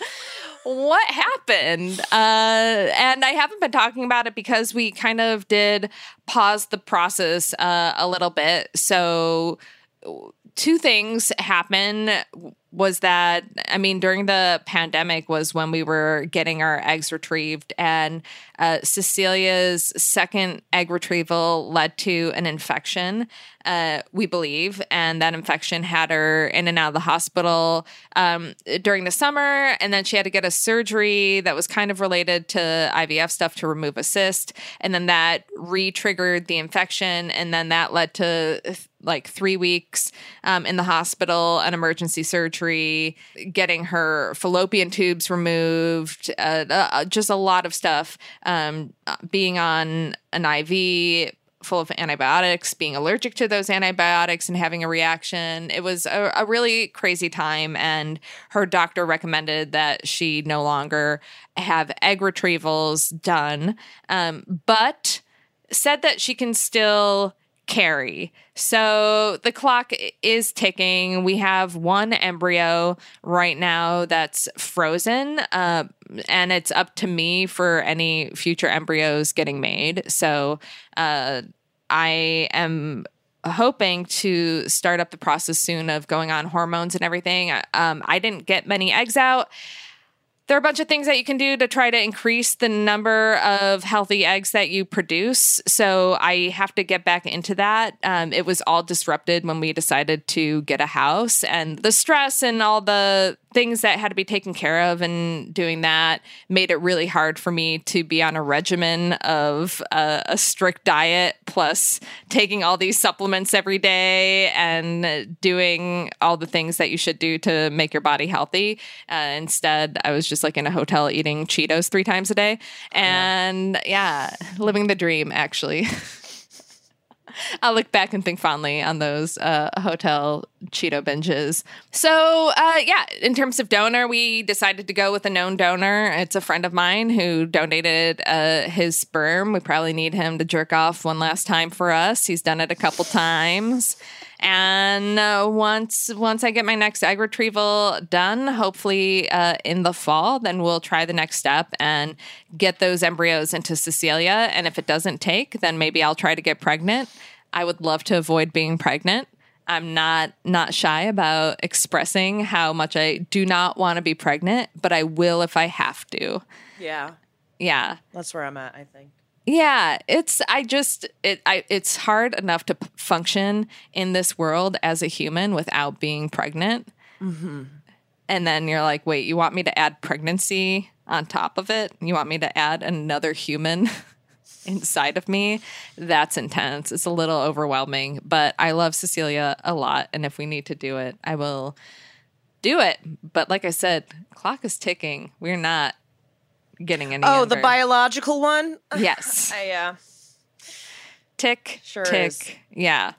what happened. Uh, and I haven't been talking about it because we kind of did pause the process uh, a little bit. So, two things happen was that i mean during the pandemic was when we were getting our eggs retrieved and uh, cecilia's second egg retrieval led to an infection uh, we believe and that infection had her in and out of the hospital um, during the summer and then she had to get a surgery that was kind of related to ivf stuff to remove a cyst and then that re-triggered the infection and then that led to like three weeks um, in the hospital, an emergency surgery, getting her fallopian tubes removed, uh, uh, just a lot of stuff. Um, uh, being on an IV full of antibiotics, being allergic to those antibiotics and having a reaction. It was a, a really crazy time. And her doctor recommended that she no longer have egg retrievals done, um, but said that she can still carry. So the clock is ticking. We have one embryo right now that's frozen, uh, and it's up to me for any future embryos getting made. So uh, I am hoping to start up the process soon of going on hormones and everything. Um, I didn't get many eggs out there are a bunch of things that you can do to try to increase the number of healthy eggs that you produce. So I have to get back into that. Um, it was all disrupted when we decided to get a house, and the stress and all the things that had to be taken care of and doing that made it really hard for me to be on a regimen of uh, a strict diet plus taking all these supplements every day and doing all the things that you should do to make your body healthy. Uh, instead, I was just like in a hotel eating Cheetos three times a day. And yeah, living the dream, actually. [laughs] [laughs] I look back and think fondly on those uh, hotel Cheeto binges. So, uh, yeah, in terms of donor, we decided to go with a known donor. It's a friend of mine who donated uh, his sperm. We probably need him to jerk off one last time for us. He's done it a couple times. And uh, once once I get my next egg retrieval done, hopefully uh, in the fall, then we'll try the next step and get those embryos into Cecilia. And if it doesn't take, then maybe I'll try to get pregnant. I would love to avoid being pregnant. I'm not not shy about expressing how much I do not want to be pregnant, but I will if I have to. yeah, Yeah. that's where I'm at, I think. Yeah, it's I just it I it's hard enough to p- function in this world as a human without being pregnant. Mm-hmm. And then you're like, wait, you want me to add pregnancy on top of it? You want me to add another human? [laughs] inside of me, that's intense. It's a little overwhelming, but I love Cecilia a lot. And if we need to do it, I will do it. But like I said, clock is ticking. We're not getting any. Oh, the biological one? [laughs] Yes. I, uh, tick Sure tick is. yeah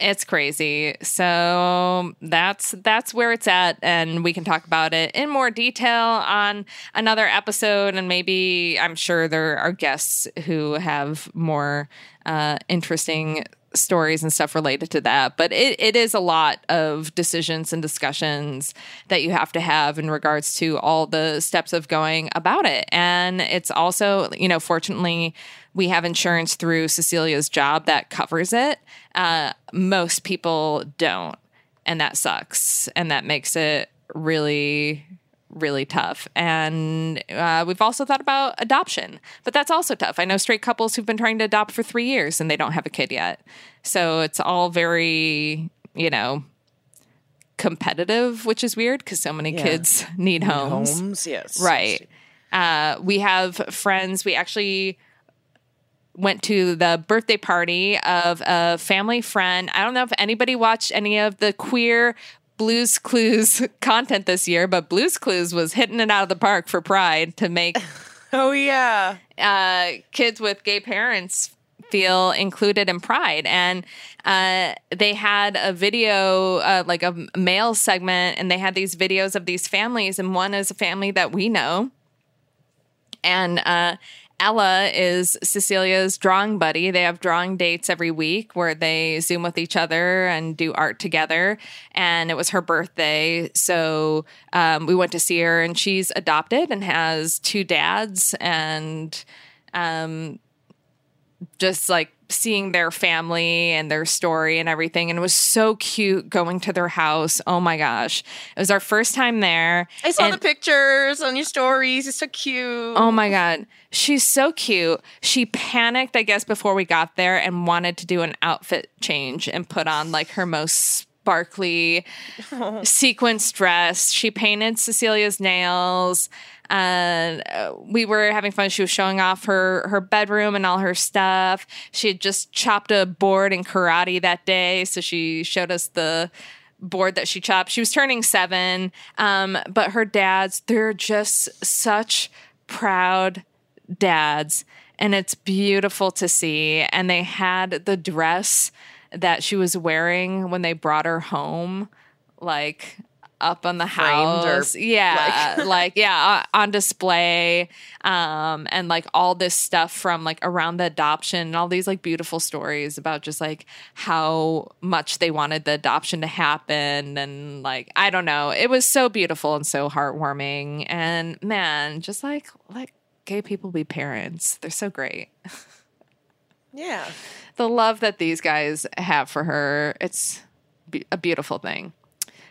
it's crazy so that's that's where it's at and we can talk about it in more detail on another episode and maybe i'm sure there are guests who have more uh, interesting stories and stuff related to that but it, it is a lot of decisions and discussions that you have to have in regards to all the steps of going about it and it's also you know fortunately we have insurance through Cecilia's job that covers it. Uh, most people don't, and that sucks, and that makes it really, really tough. And uh, we've also thought about adoption, but that's also tough. I know straight couples who've been trying to adopt for three years and they don't have a kid yet, so it's all very, you know. Competitive, which is weird because so many Yeah. kids [laughs] need homes. homes, yes. Right. Uh, we have friends. We actually went to the birthday party of a family friend. I don't know if anybody watched any of the queer Blues Clues [laughs] content this year, but Blues Clues was hitting it out of the park for Pride to make [laughs] Oh, yeah. uh, kids with gay parents feel included in Pride. And uh, they had a video, uh, like a male segment, and they had these videos of these families. And one is a family that we know. And uh, Ella is Cecilia's drawing buddy. They have drawing dates every week where they Zoom with each other and do art together. And it was her birthday. So um, we went to see her, and she's adopted and has two dads. And um, just like seeing their family and their story and everything. And it was so cute going to their house. Oh my gosh. It was our first time there. I saw And- the pictures on your stories. It's so cute. Oh my God. She's so cute. She panicked, I guess, before we got there and wanted to do an outfit change and put on like her most sparkly [laughs] sequence dress. She painted Cecilia's nails. And uh, we were having fun. She was showing off her her bedroom and all her stuff. She had just chopped a board in karate that day, so she showed us the board that she chopped. She was turning seven, um, but her dads, they're just such proud dads. And it's beautiful to see. And they had the dress that she was wearing when they brought her home, like up on the Framed or, house. yeah. Like, [laughs] yeah, uh, on display. Um, and like all this stuff from like around the adoption and all these like beautiful stories about just like how much they wanted the adoption to happen. And like, I don't know. It was so beautiful and so heartwarming. And man, just like, like, gay people be parents. They're so great. [laughs] Yeah. The love that these guys have for her, it's a beautiful thing.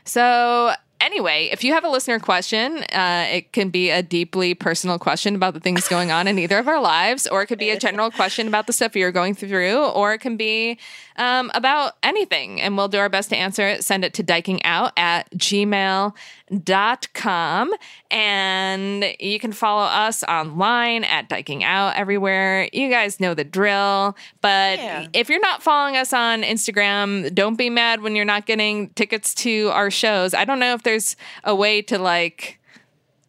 So, anyway, if you have a listener question, uh, it can be a deeply personal question about the things going on in either of our lives, or it could be a general question about the stuff you're going through, or it can be um, about anything. And we'll do our best to answer it. Send it to dykingout at gmail.com. And you can follow us online at Dyking Out everywhere. You guys know the drill. But Yeah. if you're not following us on Instagram, don't be mad when you're not getting tickets to our shows. I don't know if there's a way to like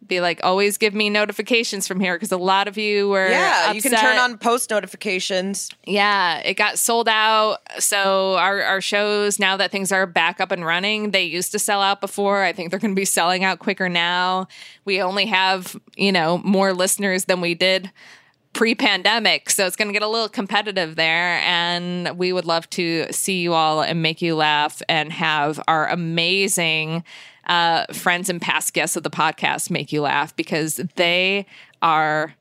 be like always give me notifications from here because a lot of you were Yeah. You can turn on post notifications. Yeah, it got sold out. So our our shows now that things are back up and running, they used to sell out before. I think they're going to be selling out quicker now. We only have, you know, more listeners than we did pre-pandemic, so it's going to get a little competitive there and we would love to see you all and make you laugh and have our amazing uh, friends and past guests of the podcast make you laugh because they are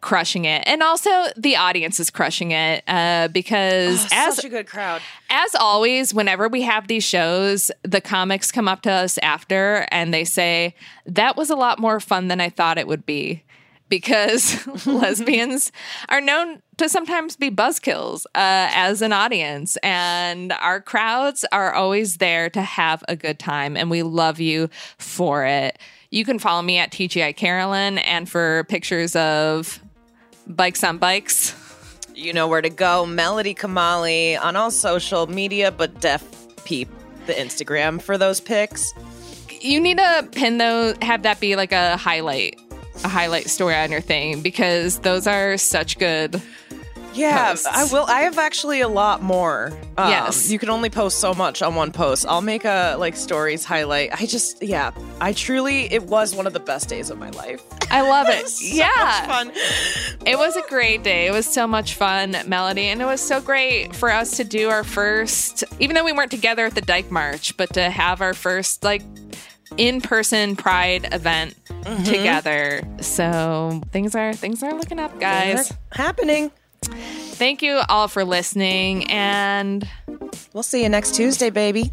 crushing it and also the audience is crushing it uh, because as Such a good crowd. as always whenever we have these shows the comics come up to us after and they say that was a lot more fun than i thought it would be because [laughs] lesbians are known to sometimes be buzzkills uh, as an audience and our crowds are always there to have a good time and we love you for it you can follow me at tgi carolyn and for pictures of Dykes on Bikes. You know where to go. Melody Kamali on all social media, but def peep the Instagram for those pics. You need to pin those, have that be like a highlight, a highlight story on your thing because those are such good. Yeah, Posts. I will. I have actually a lot more. Um, Yes. you can only post so much on one post. I'll make a like stories highlight. I just, yeah, I truly, it was one of the best days of my life. I love it. [laughs] So yeah. much fun. It was a great day. It was so much fun, Melody, and it was so great for us to do our first, even though we weren't together at the Dyke March, but to have our first like in-person Pride event mm-hmm. together. So things are things are looking up, guys. happening. Thank you all for listening, and We'll see you next Tuesday, baby.